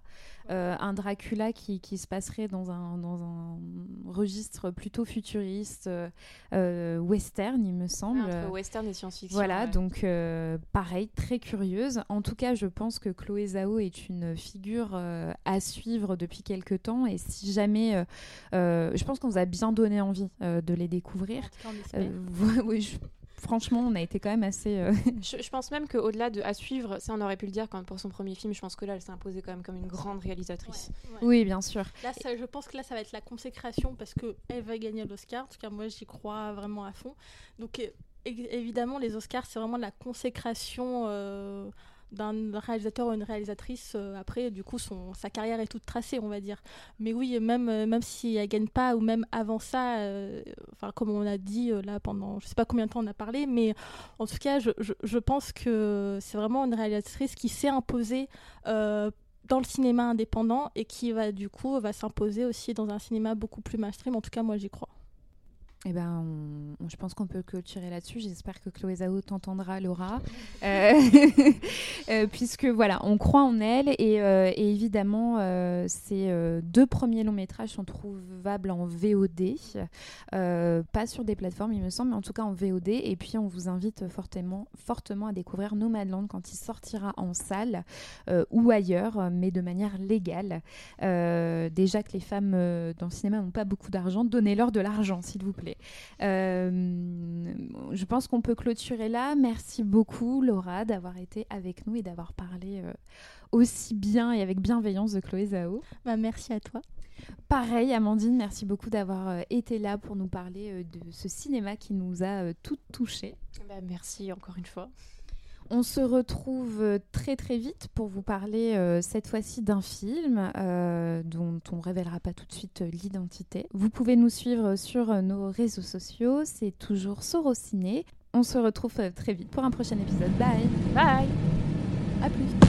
Speaker 2: euh, un Dracula qui, qui, se passerait dans un, dans un registre plutôt futuriste, western, il me semble.
Speaker 4: Ah, western et science-fiction.
Speaker 2: Voilà, donc pareil, très curieuse. En tout cas, je pense que Chloé Zhao est une figure à suivre depuis quelques temps. Et si jamais. je pense qu'on vous a bien donné envie de les découvrir. oui, je franchement, on a été quand même assez. Euh,
Speaker 4: je, pense même qu'au-delà de à suivre, ça on aurait pu le dire quand pour son premier film, je pense que là, elle s'est imposée quand même comme une grande réalisatrice.
Speaker 2: Oui, bien sûr.
Speaker 3: Là, je pense que là, ça va être la consécration parce qu'elle va gagner l'Oscar. En tout cas, moi, j'y crois vraiment à fond. Donc, évidemment, les Oscars, c'est vraiment la consécration. Euh, d'un réalisateur ou une réalisatrice. Euh, après, du coup, sa carrière est toute tracée, on va dire. Mais oui, même, euh, même si elle gagne pas, ou même avant ça, comme on a dit là pendant, je sais pas combien de temps on a parlé, mais en tout cas, je, je, je pense que c'est vraiment une réalisatrice qui s'est imposée dans le cinéma indépendant et qui va du coup va s'imposer aussi dans un cinéma beaucoup plus mainstream. En tout cas, moi j'y crois.
Speaker 2: Eh ben, je pense qu'on peut clôturer là-dessus. J'espère que Chloé Zhao t'entendra, Laura, euh, euh, puisque voilà, on croit en elle et, euh, évidemment, ces deux premiers longs métrages sont trouvables en VOD, pas sur des plateformes, il me semble, mais en tout cas en VOD. Et puis, on vous invite fortement, fortement à découvrir Nomadland quand il sortira en salle ou ailleurs, mais de manière légale. déjà que les femmes dans le cinéma n'ont pas beaucoup d'argent, donnez-leur de l'argent, s'il vous plaît. Euh, je pense qu'on peut clôturer là. Merci beaucoup, Laura, d'avoir été avec nous et d'avoir parlé euh, aussi bien et avec bienveillance de Chloé Zhao.
Speaker 3: Bah, merci à toi.
Speaker 2: Pareil, Amandine, merci beaucoup d'avoir euh, été là pour nous parler de ce cinéma qui nous a toutes touchées.
Speaker 4: Bah, merci encore une fois.
Speaker 2: On se retrouve euh, très très vite pour vous parler euh, cette fois-ci d'un film euh, dont on ne révélera pas tout de suite l'identité. Vous pouvez nous suivre sur nos réseaux sociaux, c'est toujours Sorociné. On se retrouve très vite pour un prochain épisode. Bye
Speaker 3: Bye À plus